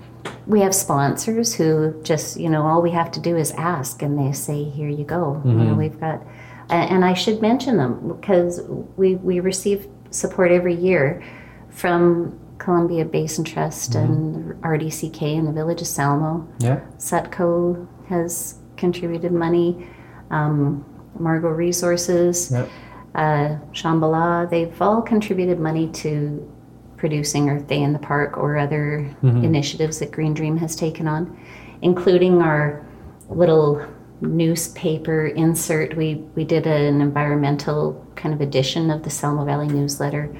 we have sponsors who just, you know, all we have to do is ask and they say, here you go. You know, mm-hmm. we've got and I should mention them because we, we receive support every year from Columbia Basin Trust and RDCK in the village of Salmo. Yeah. Sutco has contributed money. Um, Margaux Resources, Yep. uh, Shambhala, they've all contributed money to producing Earth Day in the Park or other initiatives that Green Dream has taken on, including our little newspaper insert. We, we did an environmental kind of edition of the Salmo Valley newsletter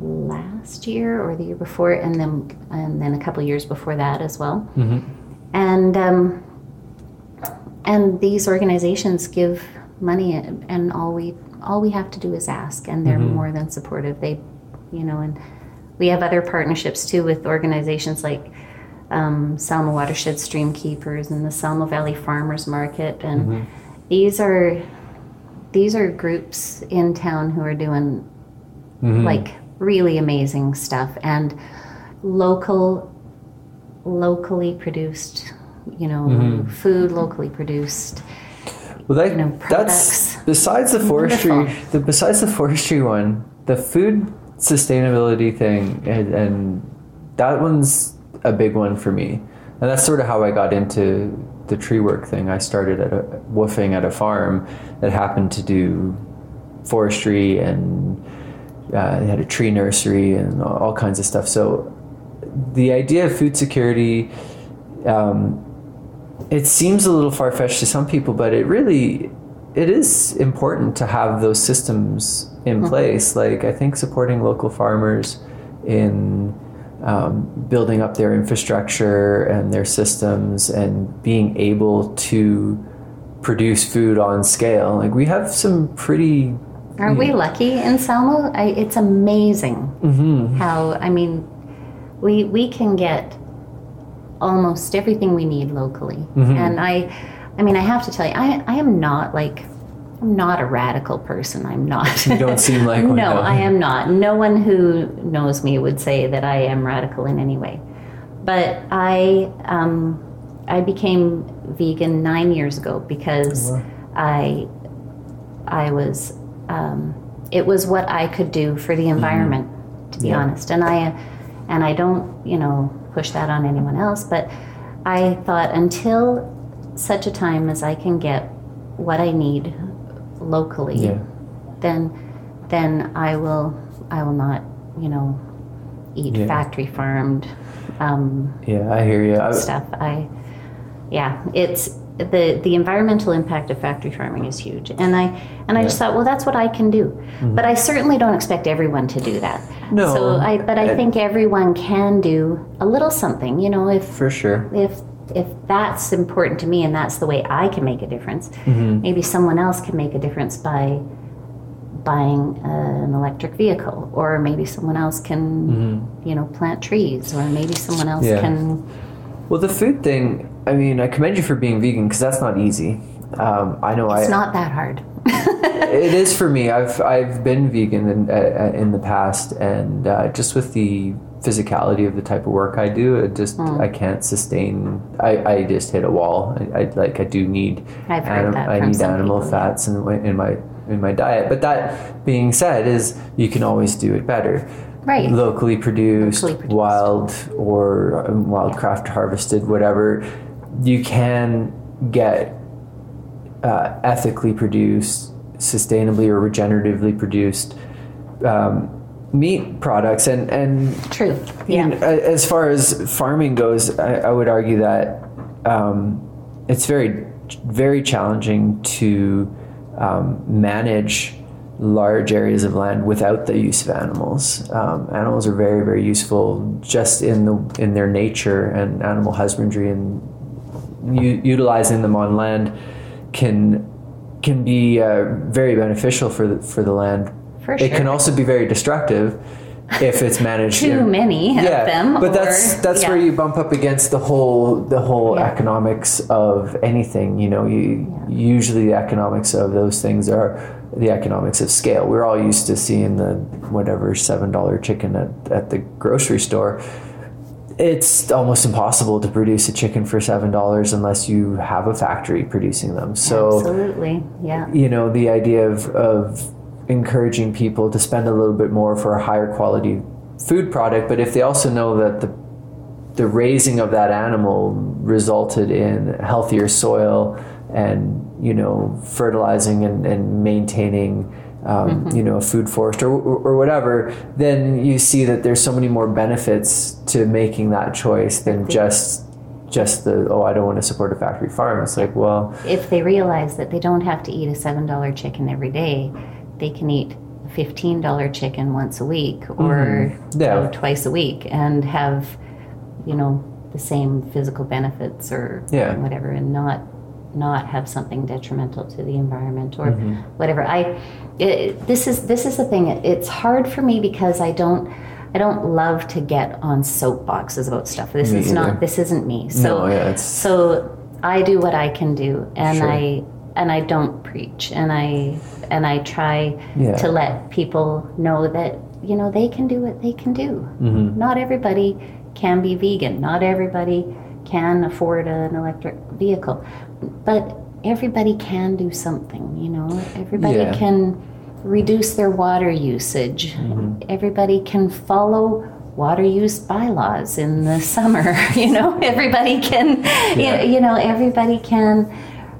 last year or the year before, and then and then a couple years before that as well. And um, and these organizations give money, and and all we all we have to do is ask, and they're more than supportive. They, you know, and we have other partnerships too with organizations like um, Salmo Watershed Stream Keepers and the Salmo Valley Farmers Market, and mm-hmm. these are these are groups in town who are doing mm-hmm. like really amazing stuff. And local locally produced you know mm-hmm. food locally produced Well, that, know, that's besides the forestry. Wonderful. The besides the forestry one, the food sustainability thing, and, and that one's a big one for me. And that's sort of how I got into the tree work thing. I started at a woofing at a farm that happened to do forestry and uh, they had a tree nursery and all all kinds of stuff. So the idea of food security. Um, it seems a little far-fetched to some people but it really it is important to have those systems in place like i think supporting local farmers in um, building up their infrastructure and their systems and being able to produce food on scale. Like we have some pretty aren't we lucky in Salmo? I, it's amazing how i mean we we can get almost everything we need locally. And i i mean i have to tell you i i am not like i'm not a radical person. I'm not. You don't seem like one no i am not. No one who knows me would say that i am radical in any way. But i um i became vegan nine years ago because Oh, i i was um it was what i could do for the environment to be Mm-hmm. Yeah. honest. And i and i don't you know push that on anyone else. But i thought until such a time as i can get what i need locally yeah then then I will I will not you know eat Yeah. factory farmed um, yeah i hear you I, stuff. I yeah, it's the the environmental impact of factory farming is huge, and I and I just thought, well, that's what I can do. But I certainly don't expect everyone to do that. No. So I, but I And- think everyone can do a little something. You know, if For sure. if if that's important to me and that's the way I can make a difference, maybe someone else can make a difference by buying an electric vehicle, or maybe someone else can, you know, plant trees, or maybe someone else Yeah. can. Well, the food thing, I mean, I commend you for being vegan because that's not easy. Um, I know It's I, not that hard. it is for me. I've I've been vegan in, uh, in the past, and uh, just with the physicality of the type of work I do, it just Hmm. I can't sustain. I, I just hit a wall. I, I like I do need. I've that I need animal people, yeah. fats in, in my in my diet. But that being said, is you can always do it better. Right. Locally produced, Locally produced. wild or um, wildcraft harvested, whatever. You can get uh, ethically produced, sustainably or regeneratively produced um, meat products, and and True. Yeah. know, as far as farming goes, I, I would argue that um, it's very very challenging to um, manage large areas of land without the use of animals. Um, animals are very very useful just in the in their nature, and animal husbandry and u- utilizing them on land can can be uh, very beneficial for the, for the land. For It can also be very destructive if it's managed. Too in- many of them. but or- that's that's where you bump up against the whole the whole Yeah. economics of anything. You know, you usually the economics of those things are the economics of scale. We're all used to seeing the whatever seven dollar chicken at, at the grocery store. It's almost impossible to produce a chicken for seven dollars unless you have a factory producing them. So Absolutely. Yeah. you know the idea of, of encouraging people to spend a little bit more for a higher quality food product but if they also know that the the raising of that animal resulted in healthier soil and you know fertilizing and, and maintaining um, you know a food forest or, or whatever then you see that there's so many more benefits to making that choice than just just the oh I don't want to support a factory farm. It's like well If they realize that they don't have to eat a seven dollar chicken every day, they can eat a fifteen dollar chicken once a week or Mm-hmm. Yeah. you know, twice a week and have, you know, the same physical benefits or Yeah. whatever, and not not have something detrimental to the environment or Mm-hmm. whatever. I it, this is this is the thing. It's hard for me because I don't. I don't love to get on soapboxes about stuff. This Me is either. not. This isn't me. So No, yeah, so I do what I can do, and Sure. I and I don't preach, and I and I try Yeah. to let people know that you know they can do what they can do. Mm-hmm. Not everybody can be vegan. Not everybody can afford an electric vehicle, but everybody can do something. You know, everybody Yeah. can reduce their water usage. Mm-hmm. Everybody can follow water use bylaws in the summer. You know, everybody can. Yeah. You, you know, everybody can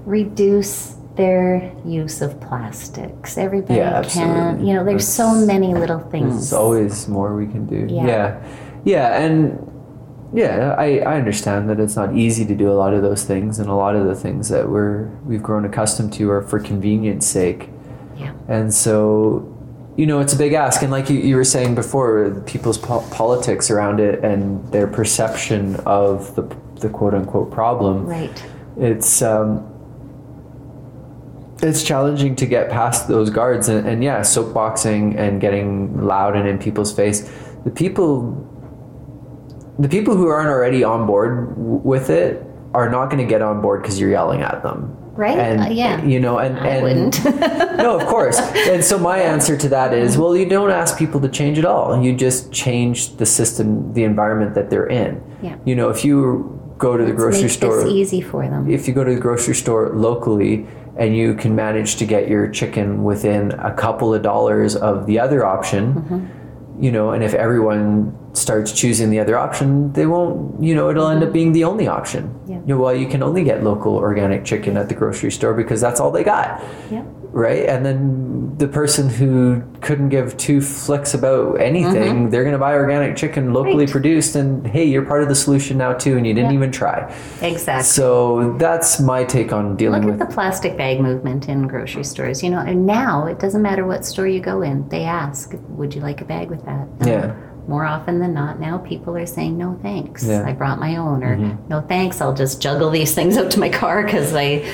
reduce their use of plastics. Everybody Yeah, can. You know, there's so many little things. There's always more we can do. Yeah. Yeah. Yeah, and yeah, I, I understand that it's not easy to do a lot of those things and a lot of the things that we're we've grown accustomed to are for convenience sake. Yeah. And so you know, it's a big ask and like you, you were saying before, people's po- politics around it and their perception of the the quote unquote problem Right. it's um, it's challenging to get past those guards and, and yeah soapboxing and getting loud and in people's face the people the people who aren't already on board w- with it are not going to get on board because you're yelling at them Right? and Uh, yeah. you know and, I and wouldn't. no, of course. And so my answer to that is, well, you don't ask people to change at all. You just change the system, the environment that they're in. Yeah. You know, if you go to the grocery Make store, easy for them. if you go to the grocery store locally and you can manage to get your chicken within a couple of dollars of the other option, Mm-hmm. you know, and if everyone starts choosing the other option, they won't, you know, it'll end up being the only option. Mm-hmm. Yeah. You know, well, you can only get local organic chicken at the grocery store because that's all they got Yep. right? And then the person who couldn't give two flicks about anything, they're going to buy organic chicken locally Mm-hmm. Right. produced, and hey, you're part of the solution now too, and you didn't Yeah. even try. Exactly. So that's my take on dealing Look at the plastic bag movement in grocery stores. You know, and now it doesn't matter what store you go in, they ask, "Would you like a bag with that?" Um, Yeah. More often than not, now people are saying, "No, thanks. Yeah. I brought my own," or mm-hmm. "No, thanks. I'll just juggle these things out to my car because I,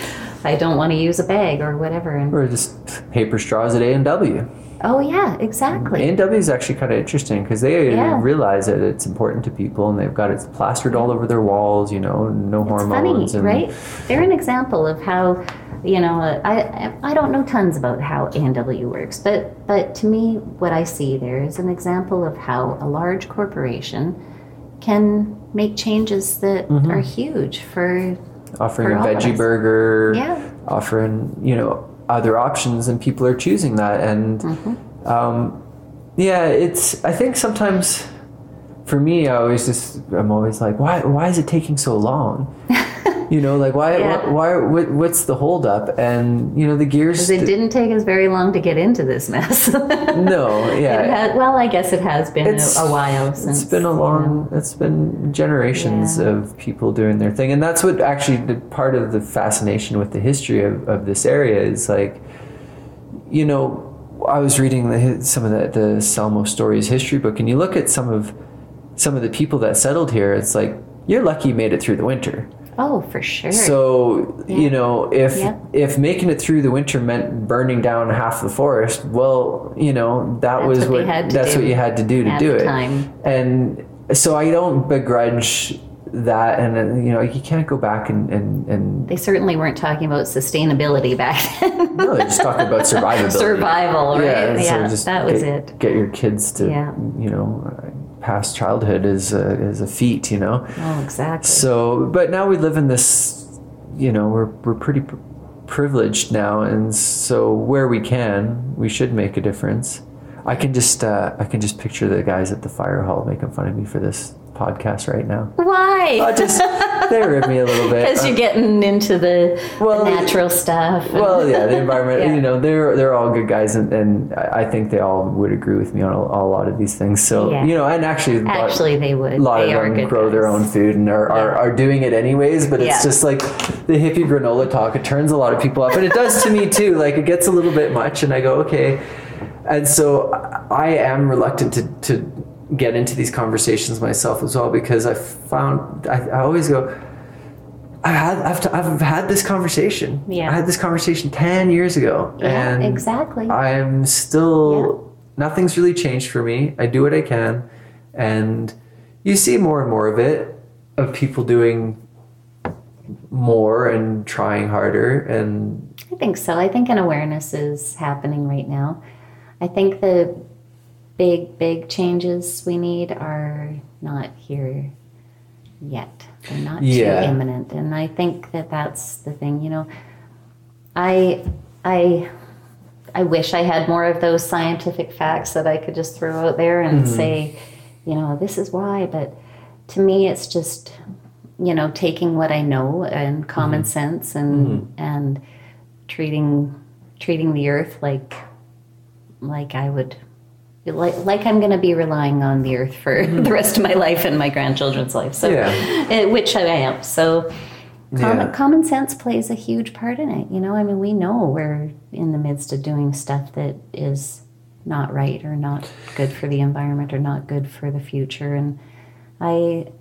I don't want to use a bag or whatever." And or just paper straws at A and W. oh yeah, exactly. A and W is actually kind of interesting because they Yeah. realize that it's important to people, and they've got it plastered all over their walls. You know, no It's funny, and, right? They're an example of how, you know, I I don't know tons about how A&W works, but but to me, what I see there is an example of how a large corporation can make changes that Mm-hmm. are huge for offering for a of veggie burger, Yeah. offering you know other options, and people are choosing that. And Mm-hmm. um, yeah, it's. I think sometimes for me, I always just I'm always like, why why is it taking so long? you know, like why Yeah. why, why what, what's the holdup? And you know the gears. because it didn't take us very long to get into this mess. no, yeah. well, I guess it has been a, It's- a while since. It's been a long. It's been generations Yeah. of people doing their thing, and that's what actually the part of the fascination with the history of, of this area is like, you know, I was reading the, some of the the Salmo Stories history book, and you look at some of some of the people that settled here. It's like you're lucky you made it through the winter. Oh, for sure. So you know, if Yeah. if making it through the winter meant burning down half the forest, well, you know that That's was what what, that's do what you had to do to do it. time. And so I don't begrudge that, and uh, you know you can't go back and and, and they certainly weren't talking about sustainability back then. no, they're just talking about survivability. Survival, right? Yeah, Yeah, so that was get, it. Get your kids to Yeah. you know past childhood is a, is a feat, you know. Oh, exactly. So, but now we live in this, you know, we're, we're pretty pr- privileged now. And so where we can, we should make a difference. I can just, uh, I can just picture the guys at the fire hall making fun of me for this podcast right now. Why? I just, they rib me a little bit. Because you're getting into the, Well, the natural stuff. well, yeah, the environment. Yeah. You know, they're they're all good guys, and, and I think they all would agree with me on a, a lot of these things. So Yeah. you know, and actually, a lot- Actually, they would. a lot they of them grow their own food and are, are, Yeah. are doing it anyways but it's just like the hippie granola talk it turns a lot of people off, and it does to me too like it gets a little bit much and i go okay and so i am reluctant to, to get into these conversations myself as well because i found i, I always go I had, I've, t- I've had this conversation. Yeah. I had this conversation 10 years ago. Yeah, and exactly. I'm still, nothing's really changed for me. I do what I can. And you see more and more of it, of people doing more and trying harder. And I think so. I think an awareness is happening right now. I think the big, big changes we need are not here yet. They're not Yeah. too imminent, and I think that that's the thing. You know, I, I, I wish I had more of those scientific facts that I could just throw out there and mm-hmm. say, you know, this is why. But to me, it's just, you know, taking what I know and common mm-hmm. sense and mm-hmm. and treating treating the earth like like I would like like I'm going to be relying on the earth for the mm-hmm. rest of my life and my grandchildren's life. So Yeah. which I am. So common, Yeah. common sense plays a huge part in it. You know, I mean, we know we're in the midst of doing stuff that is not right or not good for the environment or not good for the future and I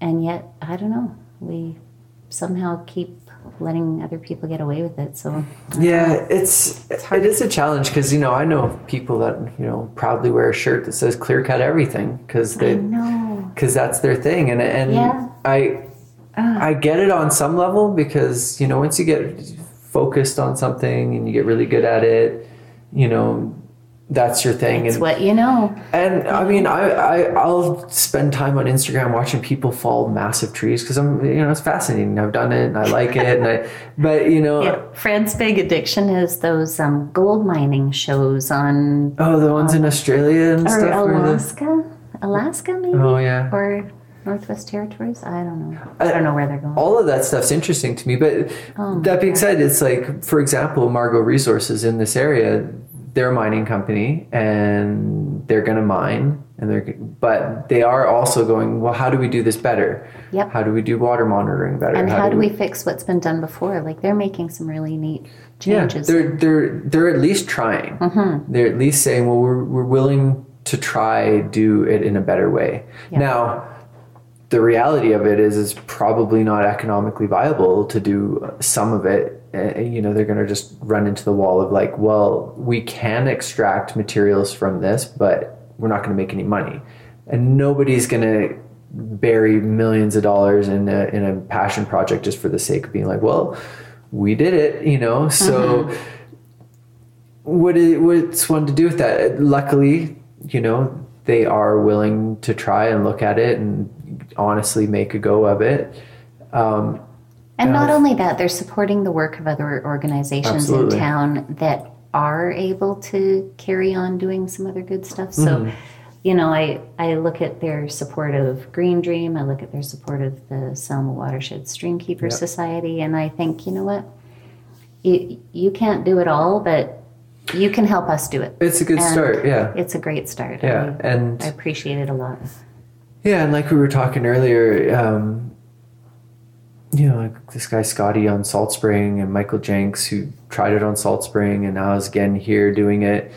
and yet I don't know. We somehow keep letting other people get away with it. So yeah, it's, it is a challenge because, you know, I know people that, you know, proudly wear a shirt that says clear cut everything because they, because that's their thing and and Yeah. I I get it on some level because you know once you get focused on something and you get really good at it you know that's your thing It's and what you know. and I mean I, I I'll spend time on Instagram watching people fall massive trees because I'm you know it's fascinating I've done it and I like it and I but you know Yeah, Fred's big addiction is those um, gold mining shows on oh the ones in Australia and or stuff where the- Alaska, Alaska maybe, oh yeah or Northwest Territories. I don't know. I, I, don't know where they're going. All of that stuff's interesting to me. But oh, that being God. said, it's like, for example, Margaux Resources in this area, they're a mining company and they're going to mine and they're but they are also going well how do we do this better? Yep. How do we do water monitoring better? And how, how do, we, we, fix what's been done before? Like they're making some really neat changes. yeah, they're they're they're at least trying. Mm-hmm. they're at least saying well we're, we're willing to try do it in a better way. Yep. now the reality of it is is probably not economically viable to do some of it. Uh, you know they're going to just run into the wall of like well we can extract materials from this but we're not going to make any money. And nobody's going to bury millions of dollars in a, in a passion project just for the sake of being like well we did it you know? So mm-hmm. what is, what's one to do with that? Luckily you know they are willing to try and look at it and honestly make a go of it um, and not only that, they're supporting the work of other organizations Absolutely. in town that are able to carry on doing some other good stuff. So, mm-hmm. you know, I, I look at their support of Green Dream, I look at their support of the Salmo Watershed Streamkeeper yep. Society, and I think, you know what? You, you can't do it all, but you can help us do it. It's a good and start, yeah. It's a great start. Yeah, I, and I appreciate it a lot. Yeah, and like we were talking earlier, um, you know, like this guy Scotty on Salt Spring and Michael Jenks who tried it on Salt Spring and now is again here doing it.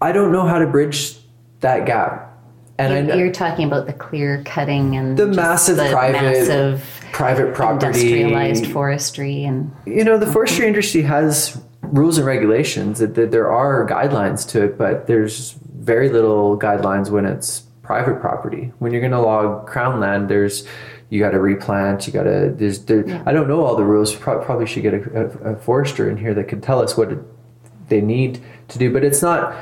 I don't know how to bridge that gap. And you're, I, you're talking about the clear cutting and the massive the private massive private property industrialized forestry and you know the forestry industry has rules and regulations that, that there are guidelines to it but there's very little guidelines when it's private property when you're going to log crown land there's you got to replant. You got to. There's. There, yeah. I don't know all the rules. Probably should get a, a, a, forester in here that could tell us what they need to do. But it's not.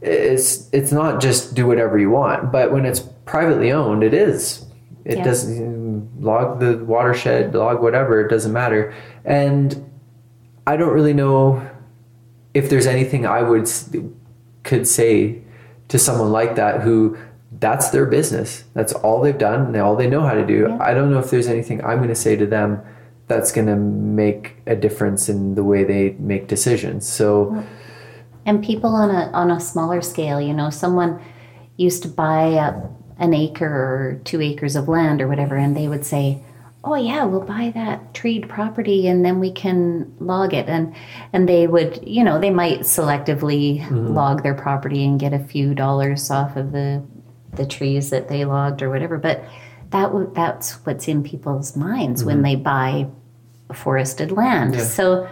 It's it's not just do whatever you want. But when it's privately owned, it is. It yeah. doesn't log the watershed, log whatever. It doesn't matter. And I don't really know if there's anything I would could say to someone like that who that's their business. That's all they've done and all they know how to do. Yeah. I don't know if there's anything I'm going to say to them that's going to make a difference in the way they make decisions. So and people on a on a smaller scale, you know, someone used to buy a, an acre or 2 acres of land or whatever and they would say, "Oh yeah, we'll buy that treed property and then we can log it." And and they would, you know, they might selectively mm-hmm. log their property and get a few dollars off of the the trees that they logged or whatever. But that that's what's in people's minds mm-hmm. when they buy forested land. Yeah. So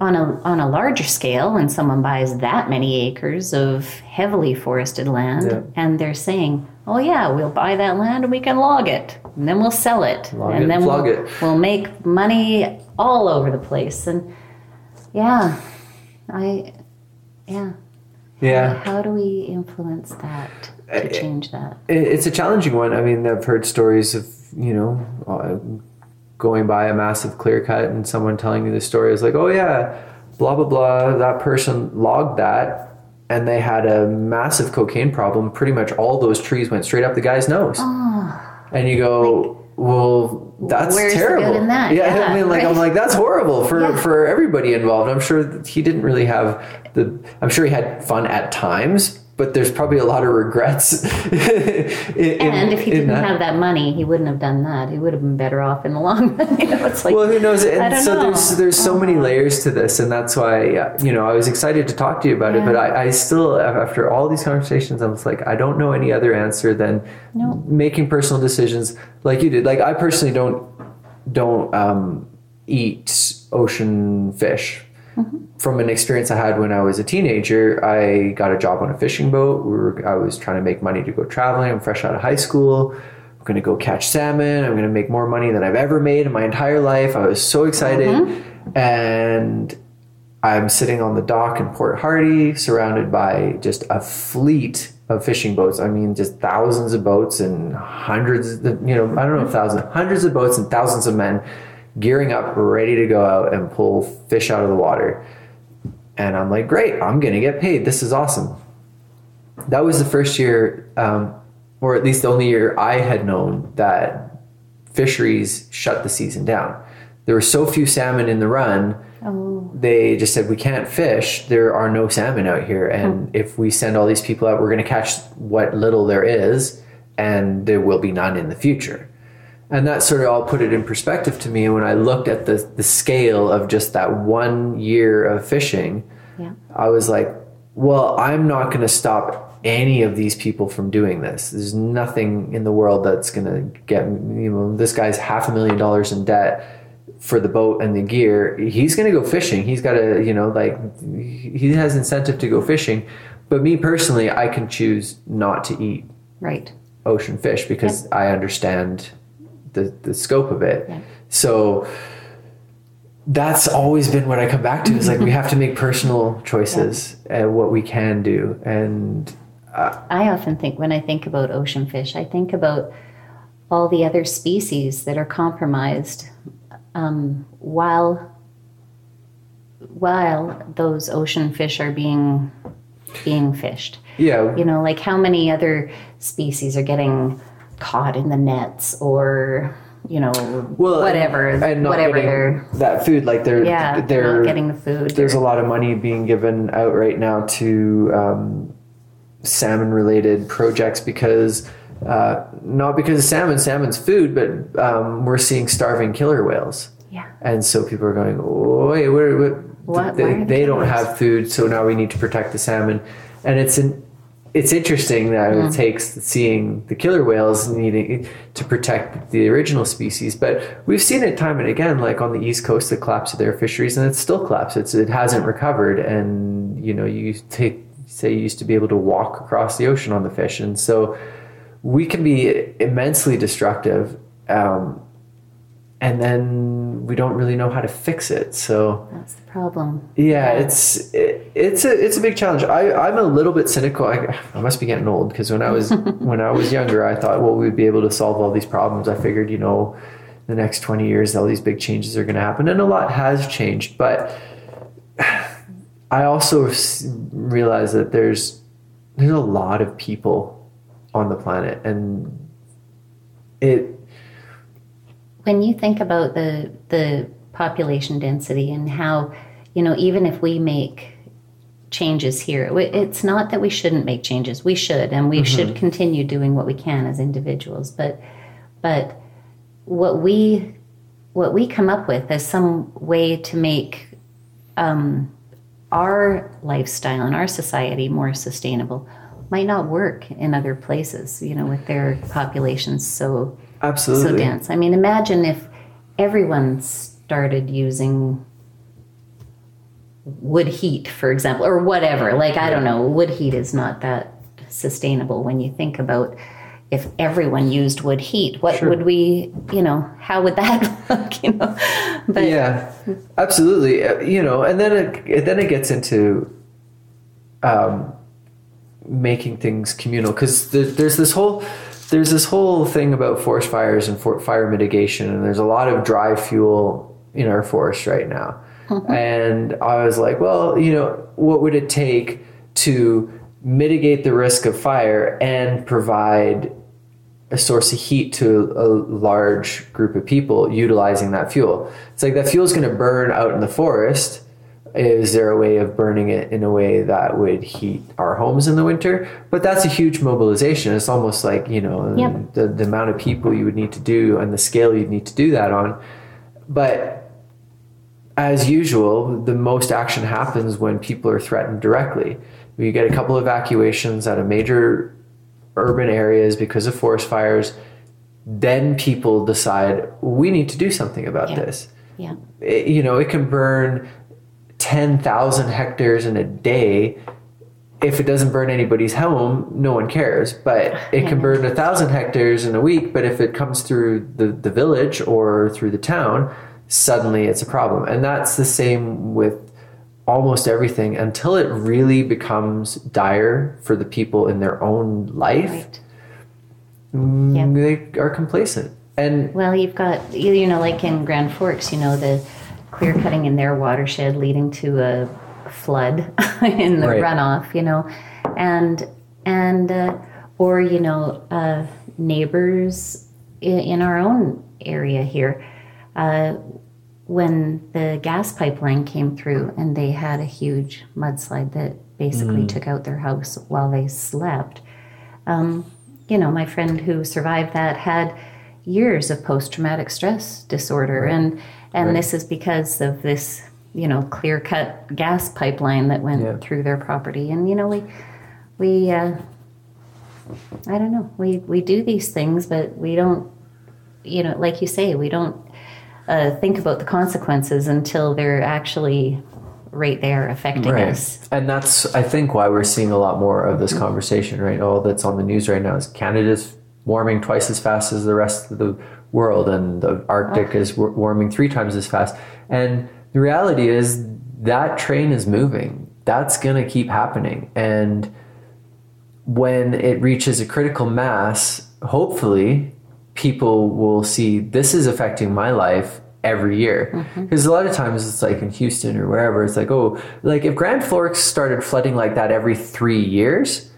on a on a larger scale, when someone buys that many acres of heavily forested land, yeah. and they're saying, "Oh yeah, we'll buy that land and we can log it, and then we'll sell it, log and it, then we'll, it. we'll make money all over the place." And yeah, I yeah. Yeah. How, how do we influence that? To eh, change that? Eh, it's a challenging one. I mean, I've heard stories of you know uh, going by a massive clear cut and someone telling me the story is like, oh yeah, blah blah blah. That person logged that. And they had a massive cocaine problem. Pretty much all those trees went straight up the guy's nose. Oh, and you go, like, well, that's terrible. Yeah, yeah, I mean, like right? I'm like that's horrible for yeah. for everybody involved. I'm sure he didn't really have the. I'm sure he had fun at times, but there's probably a lot of regrets. in, and if he didn't that. have that money, he wouldn't have done that. He would have been better off in the long run. you know, it's like, well, who knows? And so know. there's there's so many layers to this, and that's why you know I was excited to talk to you about yeah. it. But I, I, still, after all these conversations, I was like, I don't know any other answer than making personal decisions like you did. Like I personally don't don't um, eat ocean fish Mm-hmm. From an experience I had when I was a teenager, I got a job on a fishing boat. We were, I was trying to make money to go traveling. I'm fresh out of high school. I'm going to go catch salmon. I'm going to make more money than I've ever made in my entire life. I was so excited. Mm-hmm. And I'm sitting on the dock in Port Hardy, surrounded by just a fleet of fishing boats. I mean, just thousands of boats and hundreds, of, you know, I don't know, thousands, hundreds of boats and thousands of men gearing up, ready to go out and pull fish out of the water. And I'm like, great, I'm going to get paid. This is awesome. That was the first year um, or at least the only year I had known that fisheries shut the season down. There were so few salmon in the run. Oh, They just said we can't fish. There are no salmon out here, and if we send all these people out, we're going to catch what little there is, and there will be none in the future. And that sort of all put it in perspective to me. And when I looked at the the scale of just that one year of fishing, yeah. I was like, well, I'm not going to stop any of these people from doing this. There's nothing in the world that's going to get, you know, this guy's half a million dollars in debt for the boat and the gear. He's going to go fishing. He's got to, you know, like, he has incentive to go fishing. But me personally, I can choose not to eat Right. ocean fish because I understand the, the scope of it. Yeah. So that's always been what I come back to is like we have to make personal choices at what we can do. And I often think when I think about ocean fish, I think about all the other species that are compromised um, while while those ocean fish are being being fished. yeah, You know, like how many other species are getting caught in the nets or you know well, whatever and, whatever that food like they're yeah they're not getting the food. there's a lot of money being given out right now to um, salmon related projects because uh, not because of salmon salmon's food but um, we're seeing starving killer whales yeah. and so people are going oh, wait what, what, What- they, why are the they don't have food so now we need to protect the salmon and it's an it's interesting that Mm. it takes seeing the killer whales needing to protect the original species, but we've seen it time and again, like on the east coast, the collapse of their fisheries, and it still collapsed. It's it hasn't recovered, and you know you take say you used to be able to walk across the ocean on the fish, and so we can be immensely destructive, um, and then we don't really know how to fix it. So That's the problem. yeah, it's it, it's a it's a big challenge. I I'm a little bit cynical. I, I must be getting old because when I was when I was younger, I thought well we'd be able to solve all these problems. I figured you know the next 20 years all these big changes are going to happen and a lot has changed, but I also realize that there's there's a lot of people on the planet and it when you think about the the population density and how you know even if we make changes here it's not that we shouldn't make changes. We should and we should continue doing what we can as individuals. But but what we what we come up with as some way to make um, our lifestyle and our society more sustainable might not work in other places you know with their populations so absolutely so dense. I mean, imagine if everyone started using wood heat, for example, or whatever. Like, I don't know, wood heat is not that sustainable when you think about if everyone used wood heat. What Sure. would we, you know, how would that look, you know? But yeah absolutely Uh, you know and then it then it gets into um, making things communal because there's this whole there's this whole thing about forest fires and for, fire mitigation and there's a lot of dry fuel in our forest right now mm-hmm. and i was like well you know what would it take to mitigate the risk of fire and provide a source of heat to a large group of people utilizing that fuel. It's like that fuel is going to burn out in the forest. Is there a way of burning it in a way that would heat our homes in the winter? But that's a huge mobilization. It's almost like, you know, Yep. the, the amount of people you would need to do and the scale you'd need to do that on. But as usual, the most action happens when people are threatened directly. You get a couple evacuations at a major urban areas because of forest fires, then people decide we need to do something about Yeah. this. yeah, It- you know, it can burn 10,000 hectares in a day. If it doesn't burn anybody's home, no one cares. But it can burn a thousand hectares in a week. But if it comes through the, the village or through the town, suddenly it's a problem. And that's the same with almost everything until it really becomes dire for the people in their own life. right. mm, Yeah. They are complacent. And Well, you've got, you know, like in Grand Forks, you know, the clear cutting in their watershed leading to a flood in the Right. runoff, you know, and and uh, or you know, uh, neighbors in, in, our own area here. Uh, when the gas pipeline came through and they had a huge mudslide that basically mm. took out their house while they slept. Um, you know, my friend who survived that had years of post traumatic stress disorder, right. and and right. this is because of this you know clear cut gas pipeline that went yeah. through their property, and you know we we uh, I don't know we we do these things, but we don't you know like you say we don't uh, think about the consequences until they're actually right there affecting right. us. And that's, I think, why we're seeing a lot more of this mm-hmm. conversation, right? All that's on the news right now is Canada's warming twice as fast as the rest of the world, and the Arctic is warming three times as fast. And the reality is that train is moving. That's going to keep happening. And when it reaches a critical mass, hopefully people will see this is affecting my life every year because mm-hmm. a lot of times it's like in houston or wherever it's like oh like if grand forks started flooding like that every three years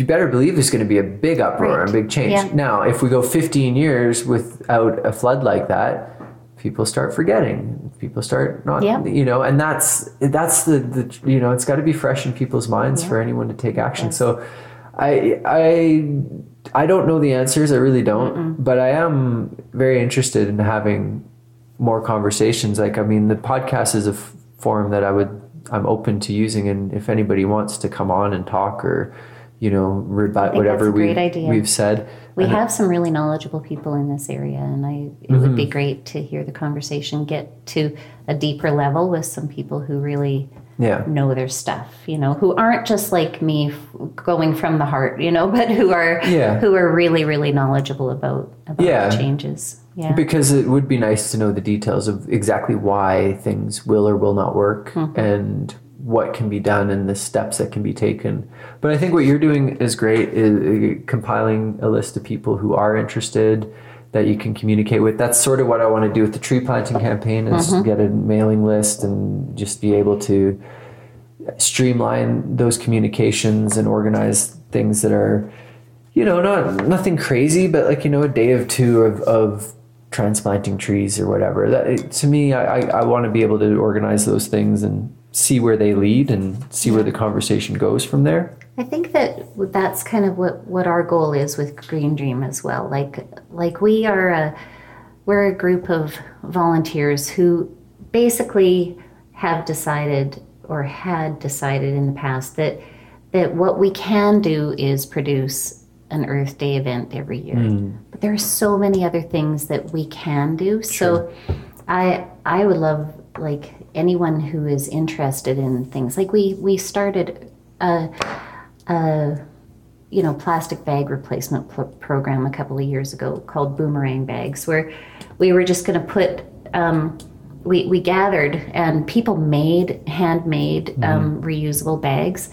you better believe there's going to be a big uproar right. and big change yeah. now if we go 15 years without a flood like that people start forgetting people start not yeah. you know and that's that's the, the you know it's got to be fresh in people's minds yeah. for anyone to take action yes. so i i I don't know the answers. I really don't. Mm-mm. But I am very interested in having more conversations. Like, I mean, the podcast is a f- forum that I would, I'm open to using. And if anybody wants to come on and talk or, you know, rebut whatever we, we've said. We have some really knowledgeable people in this area, and I, it mm-hmm. would be great to hear the conversation get to a deeper level with some people who really yeah. know their stuff, you know, who aren't just like me going from the heart, you know, but who are yeah. who are really really knowledgeable about about yeah. changes. Yeah. Because it would be nice to know the details of exactly why things will or will not work mm-hmm. and what can be done and the steps that can be taken. But I think what you're doing is great is compiling a list of people who are interested that you can communicate with. That's sort of what I want to do with the tree planting campaign is mm-hmm. get a mailing list and just be able to streamline those communications and organize things that are you know not nothing crazy but like you know a day of two of, of transplanting trees or whatever that to me I, I want to be able to organize those things and see where they lead and see where the conversation goes from there I think that that's kind of what, what our goal is with Green Dream as well. Like like we are a we're a group of volunteers who basically have decided or had decided in the past that that what we can do is produce an Earth Day event every year. Mm. But there are so many other things that we can do. Sure. So I I would love like anyone who is interested in things. Like we we started a a you know plastic bag replacement pl- program a couple of years ago called boomerang bags where we were just going to put um, we, we gathered and people made handmade mm-hmm. um, reusable bags.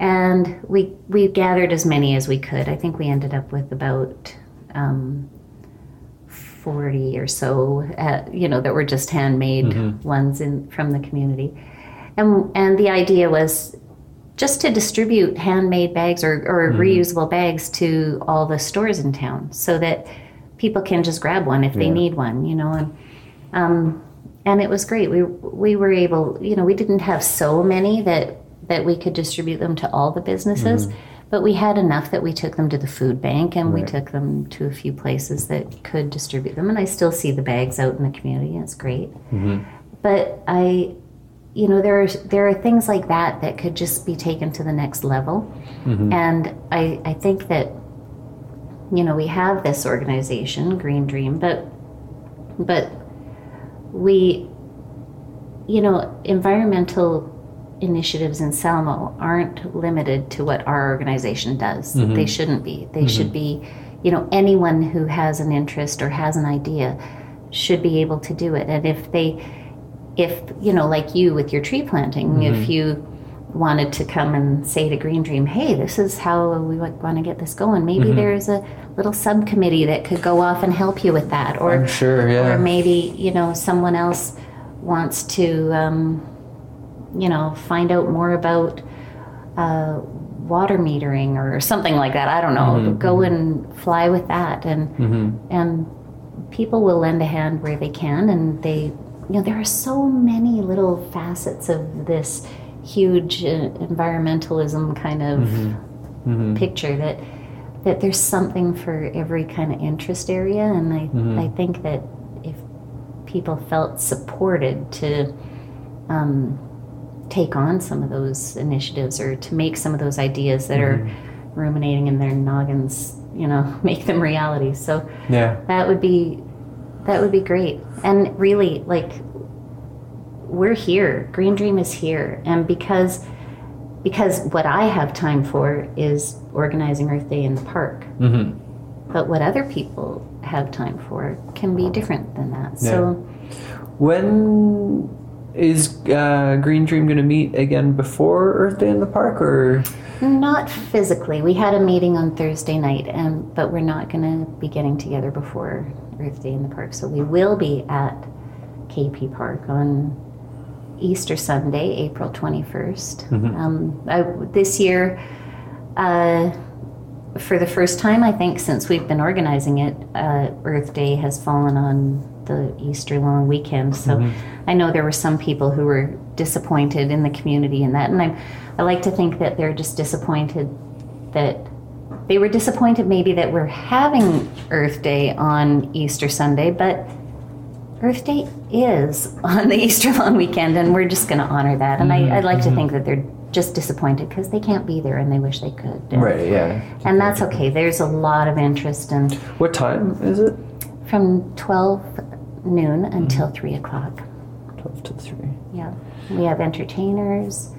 And we we gathered as many as we could. I think we ended up with about um, 40 or so uh, you know that were just handmade mm-hmm. ones in from the community and and the idea was just to distribute handmade bags or, or mm-hmm. reusable bags to all the stores in town so that people can just grab one if yeah. they need one, you know. And, um, and it was great. We, we were able, you know, we didn't have so many that, that we could distribute them to all the businesses, mm-hmm. But we had enough that we took them to the food bank and right. we took them to a few places that could distribute them. And I still see the bags out in the community. It's great. Mm-hmm. But I, you know there are there are things like that that could just be taken to the next level mm-hmm. and I, I think that you know we have this organization green dream but but we you know environmental initiatives in Salmo aren't limited to what our organization does mm-hmm. they shouldn't be they mm-hmm. should be you know anyone who has an interest or has an idea should be able to do it and if they if you know like you with your tree planting mm-hmm. if you wanted to come and say to green dream hey this is how we want to get this going maybe mm-hmm. there's a little subcommittee that could go off and help you with that or I'm sure yeah or maybe you know someone else wants to um, you know find out more about uh, water metering or something like that. I don't know. Mhm. Go and fly with that, and hmm and people will lend a hand where they can, and they, you know, there are so many little facets of this huge uh, environmentalism kind of hmm picture that that there's something for every kind of interest area, and I Mhm. I think that if people felt supported to um, take on some of those initiatives or to make some of those ideas that are ruminating in their noggins, you know, make them reality. So Yeah. that would be that would be great. And really, like we're here. Green Dream is here, and because because what I have time for is organizing Earth Day in the park. hmm But what other people have time for can be different than that. So When is uh, Green Dream going to meet again before Earth Day in the park, or not physically. We had a meeting on Thursday night, and but we're not going to be getting together before Earth Day in the park. So we will be at KP Park on Easter Sunday, April 21st. Um, I, this year, uh, for the first time, I think, since we've been organizing it, uh, Earth Day has fallen on the Easter long weekend. So mm-hmm. I know there were some people who were disappointed in the community in that. And I, I like to think that they're just disappointed that they were disappointed maybe that we're having Earth Day on Easter Sunday, but Earth Day is on the Easter long weekend, and we're just going to honor that. And I, mm-hmm. I'd like to mm-hmm. think that they're just disappointed because they can't be there and they wish they could. And, right? Yeah. And that's okay. There's a lot of interest, and What time is it? From 12 noon until 3 o'clock. Twelve to three. Yeah, we have entertainers.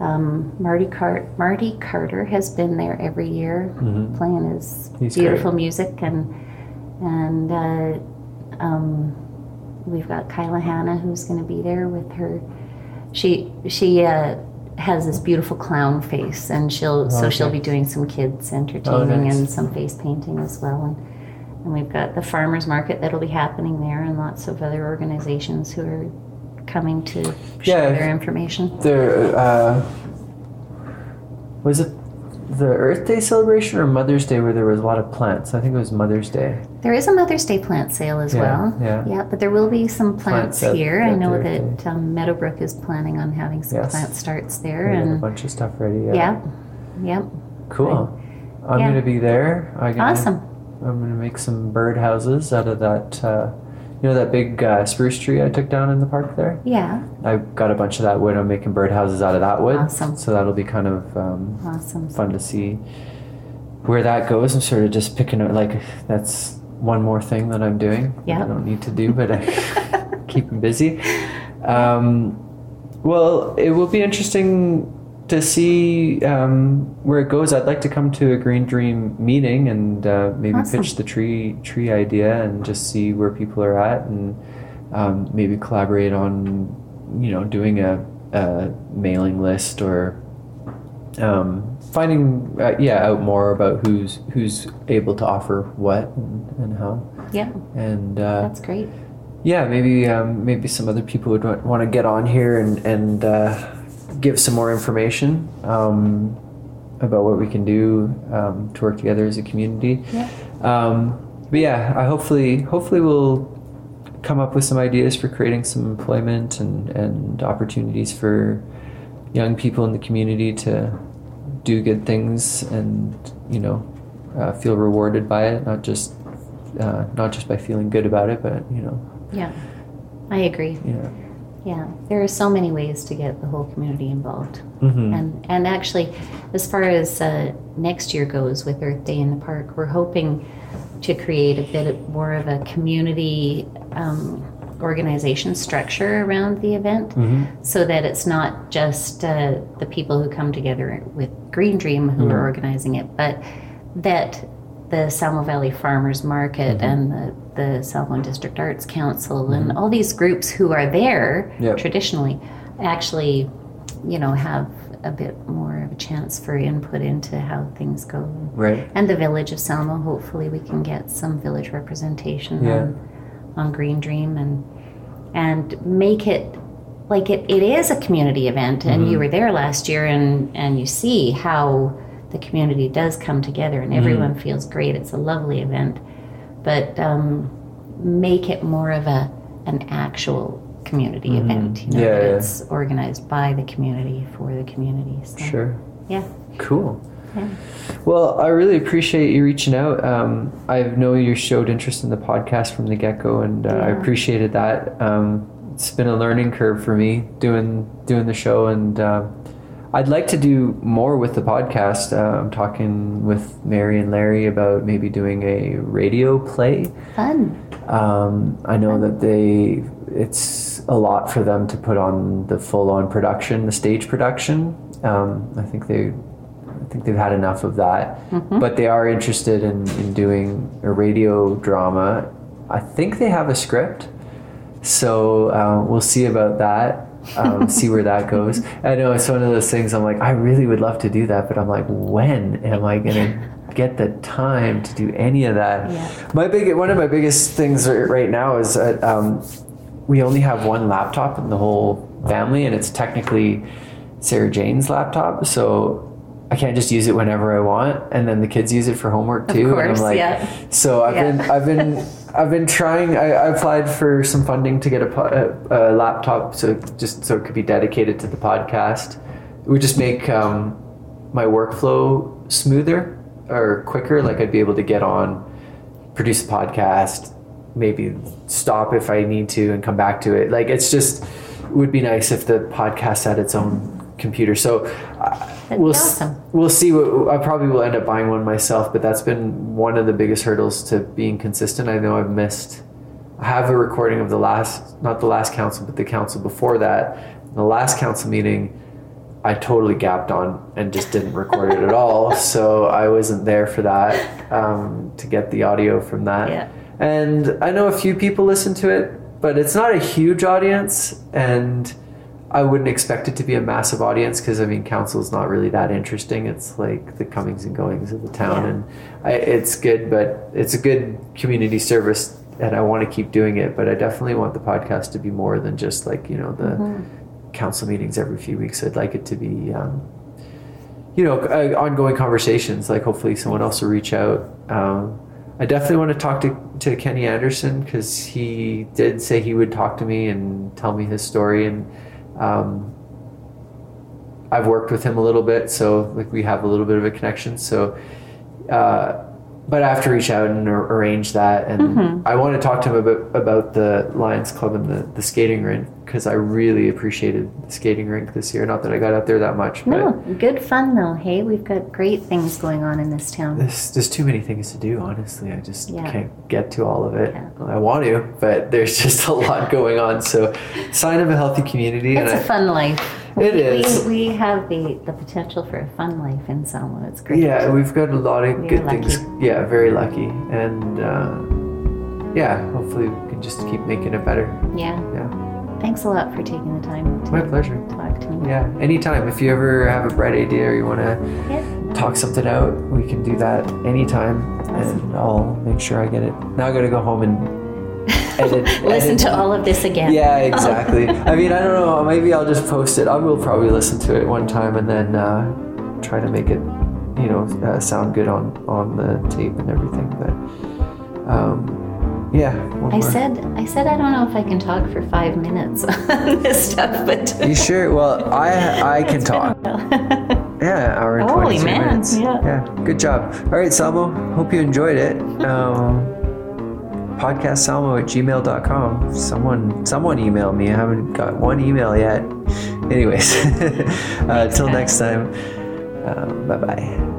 Um, Marty Cart Marty Carter has been there every year, playing his Mm-hmm. He's beautiful great. music, and and uh, um, we've got Kyla Hanna who's going to be there with her. She she uh, has this beautiful clown face, and she'll so she'll be doing some kids entertaining nice. and some face painting as well, and. And we've got the farmers market that'll be happening there, and lots of other organizations who are coming to share Yeah. their information. There, uh, was it the Earth Day celebration or Mother's Day where there was a lot of plants? I think it was Mother's Day. There is a Mother's Day plant sale as Yeah, well. yeah. Yeah, but there will be some plants, Plants at- here. I know that um, Meadowbrook is planning on having some Yes. plant starts there, We have a bunch of stuff ready. Yeah. yeah, yep, Cool. I'm Yeah. gonna be there. I'm gonna, awesome. I'm gonna make some bird houses out of that. Uh, you know that big uh, spruce tree I took down in the park there. Yeah, I got a bunch of that wood. I'm making bird houses out of that wood. Awesome. So that'll be kind of um, awesome. fun to see where that goes. I'm sort of just picking out like that's one more thing that I'm doing. Yeah. I don't need to do, but I keep them busy. Um, well, it will be interesting to see um, where it goes. I'd like to come to a Green Dream meeting and uh, maybe Awesome. pitch the tree tree idea and just see where people are at and um, maybe collaborate on you know doing a, a mailing list or um, finding uh, yeah out more about who's who's able to offer what and, and how Yeah, and uh, that's great. yeah maybe um, maybe some other people would want to get on here and and uh, give some more information um, about what we can do um, to work together as a community Yeah. um, but yeah I hopefully hopefully we'll come up with some ideas for creating some employment and, and opportunities for young people in the community to do good things and you know uh, feel rewarded by it not just uh, not just by feeling good about it but you know Yeah, I agree. know Yeah, there are so many ways to get the whole community involved. Mhm. And and actually, as far as uh, next year goes with Earth Day in the park, we're hoping to create a bit more of a community um, organization structure around the event, Mhm. so that it's not just uh, the people who come together with Green Dream who Mm-hmm. are organizing it, but that the Salmo Valley Farmers Market Mm-hmm. and the, the Salmo District Arts Council and all these groups who are there Yep. traditionally actually, you know, have a bit more of a chance for input into how things go. right And the village of Salmo, hopefully we can get some village representation Yeah. on, on Green Dream and and make it like it, it is a community event and mm-hmm. you were there last year and and you see how the community does come together and everyone mm-hmm. feels great it's a lovely event but um, make it more of a an actual community mm-hmm. event you know yeah, yeah. it's organized by the community for the community so, sure yeah cool yeah. Well, I really appreciate you reaching out. Um, I know you showed interest in the podcast from the get go, and uh, yeah. I appreciated that. Um, it's been a learning curve for me doing doing the show, and uh, I'd like to do more with the podcast. Uh, I'm talking with Mary and Larry about maybe doing a radio play. Fun. Um, I know that they it's a lot for them to put on the full on production, the stage production. Um, I think they I think they've had enough of that, mm-hmm. but they are interested in, in doing a radio drama. I think they have a script. So uh, we'll see about that. Um, see where that goes. I know it's one of those things. I'm like, I really would love to do that, but I'm like, when am I gonna get the time to do any of that? Yeah. My big, one of my biggest things right now is that um, we only have one laptop in the whole family, and it's technically Sarah Jane's laptop. So I can't just use it whenever I want, and then the kids use it for homework too. Of course, and I'm like, yeah. so I've yeah. been, I've been. I've been trying. I, I, applied for some funding to get a, a, a, laptop, so just so it could be dedicated to the podcast. It would just make um, my workflow smoother or quicker. Like I'd be able to get on, produce a podcast, maybe stop if I need to, and come back to it. Like it's just it would be nice if the podcast had its own computer. So uh, we'll awesome. we'll see. What, I probably will end up buying one myself, but that's been one of the biggest hurdles to being consistent. I know I've missed. I have a recording of the last, not the last council, but the council before that. The last council meeting, I totally gapped on and just didn't record it at all. So I wasn't there for that um, to get the audio from that. Yeah. And I know a few people listen to it, but it's not a huge audience and I wouldn't expect it to be a massive audience because I mean, council is not really that interesting. It's like the comings and goings of the town, yeah. and I, it's good, but it's a good community service, and I want to keep doing it. But I definitely want the podcast to be more than just like you know the mm-hmm. council meetings every few weeks. I'd like it to be, um, you know, uh, ongoing conversations. Like hopefully someone else will reach out. Um, I definitely want to talk to, to Kenny Anderson because he did say he would talk to me and tell me his story and um, I've worked with him a little bit, so like we have a little bit of a connection. So, uh, but I have to reach out and ar- arrange that, and mm-hmm. I want to talk to him about about the Lions Club and the, the skating rink because I really appreciated the skating rink this year. Not that I got out there that much, but no, good fun though. Hey, we've got great things going on in this town. There's, there's too many things to do. Honestly, I just yeah. can't get to all of it. Yeah. I want to, but there's just a lot going on. So, sign of a healthy community. It's a I, fun life. It we, is. We, we, have the, the potential for a fun life in Salmo. It's great. Yeah, we've got a lot of good things. Yeah, very lucky, and uh, yeah, hopefully we can just keep making it better. Yeah. Yeah. Thanks a lot for taking the time. My pleasure. Talk to me. Yeah, anytime. If you ever have a bright idea or you want to yeah. talk something out, we can do that anytime, awesome. and I'll make sure I get it. Now I got to go home and edit. listen edit. to all of this again. Yeah, exactly. I mean, I don't know. Maybe I'll just post it. I will probably listen to it one time and then uh, try to make it, you know, uh, sound good on on the tape and everything. But. Um, yeah. I said, I said, I don't know if I can talk for five minutes on this stuff, but you sure? Well, I I can talk. yeah, hour and Holy man, minutes. Yeah. yeah, good job. All right, Salmo. Hope you enjoyed it. Um, podcastsalmo at gmail.com. Someone someone email me. I haven't got one email yet. Anyways, uh, till next time. Uh, bye bye.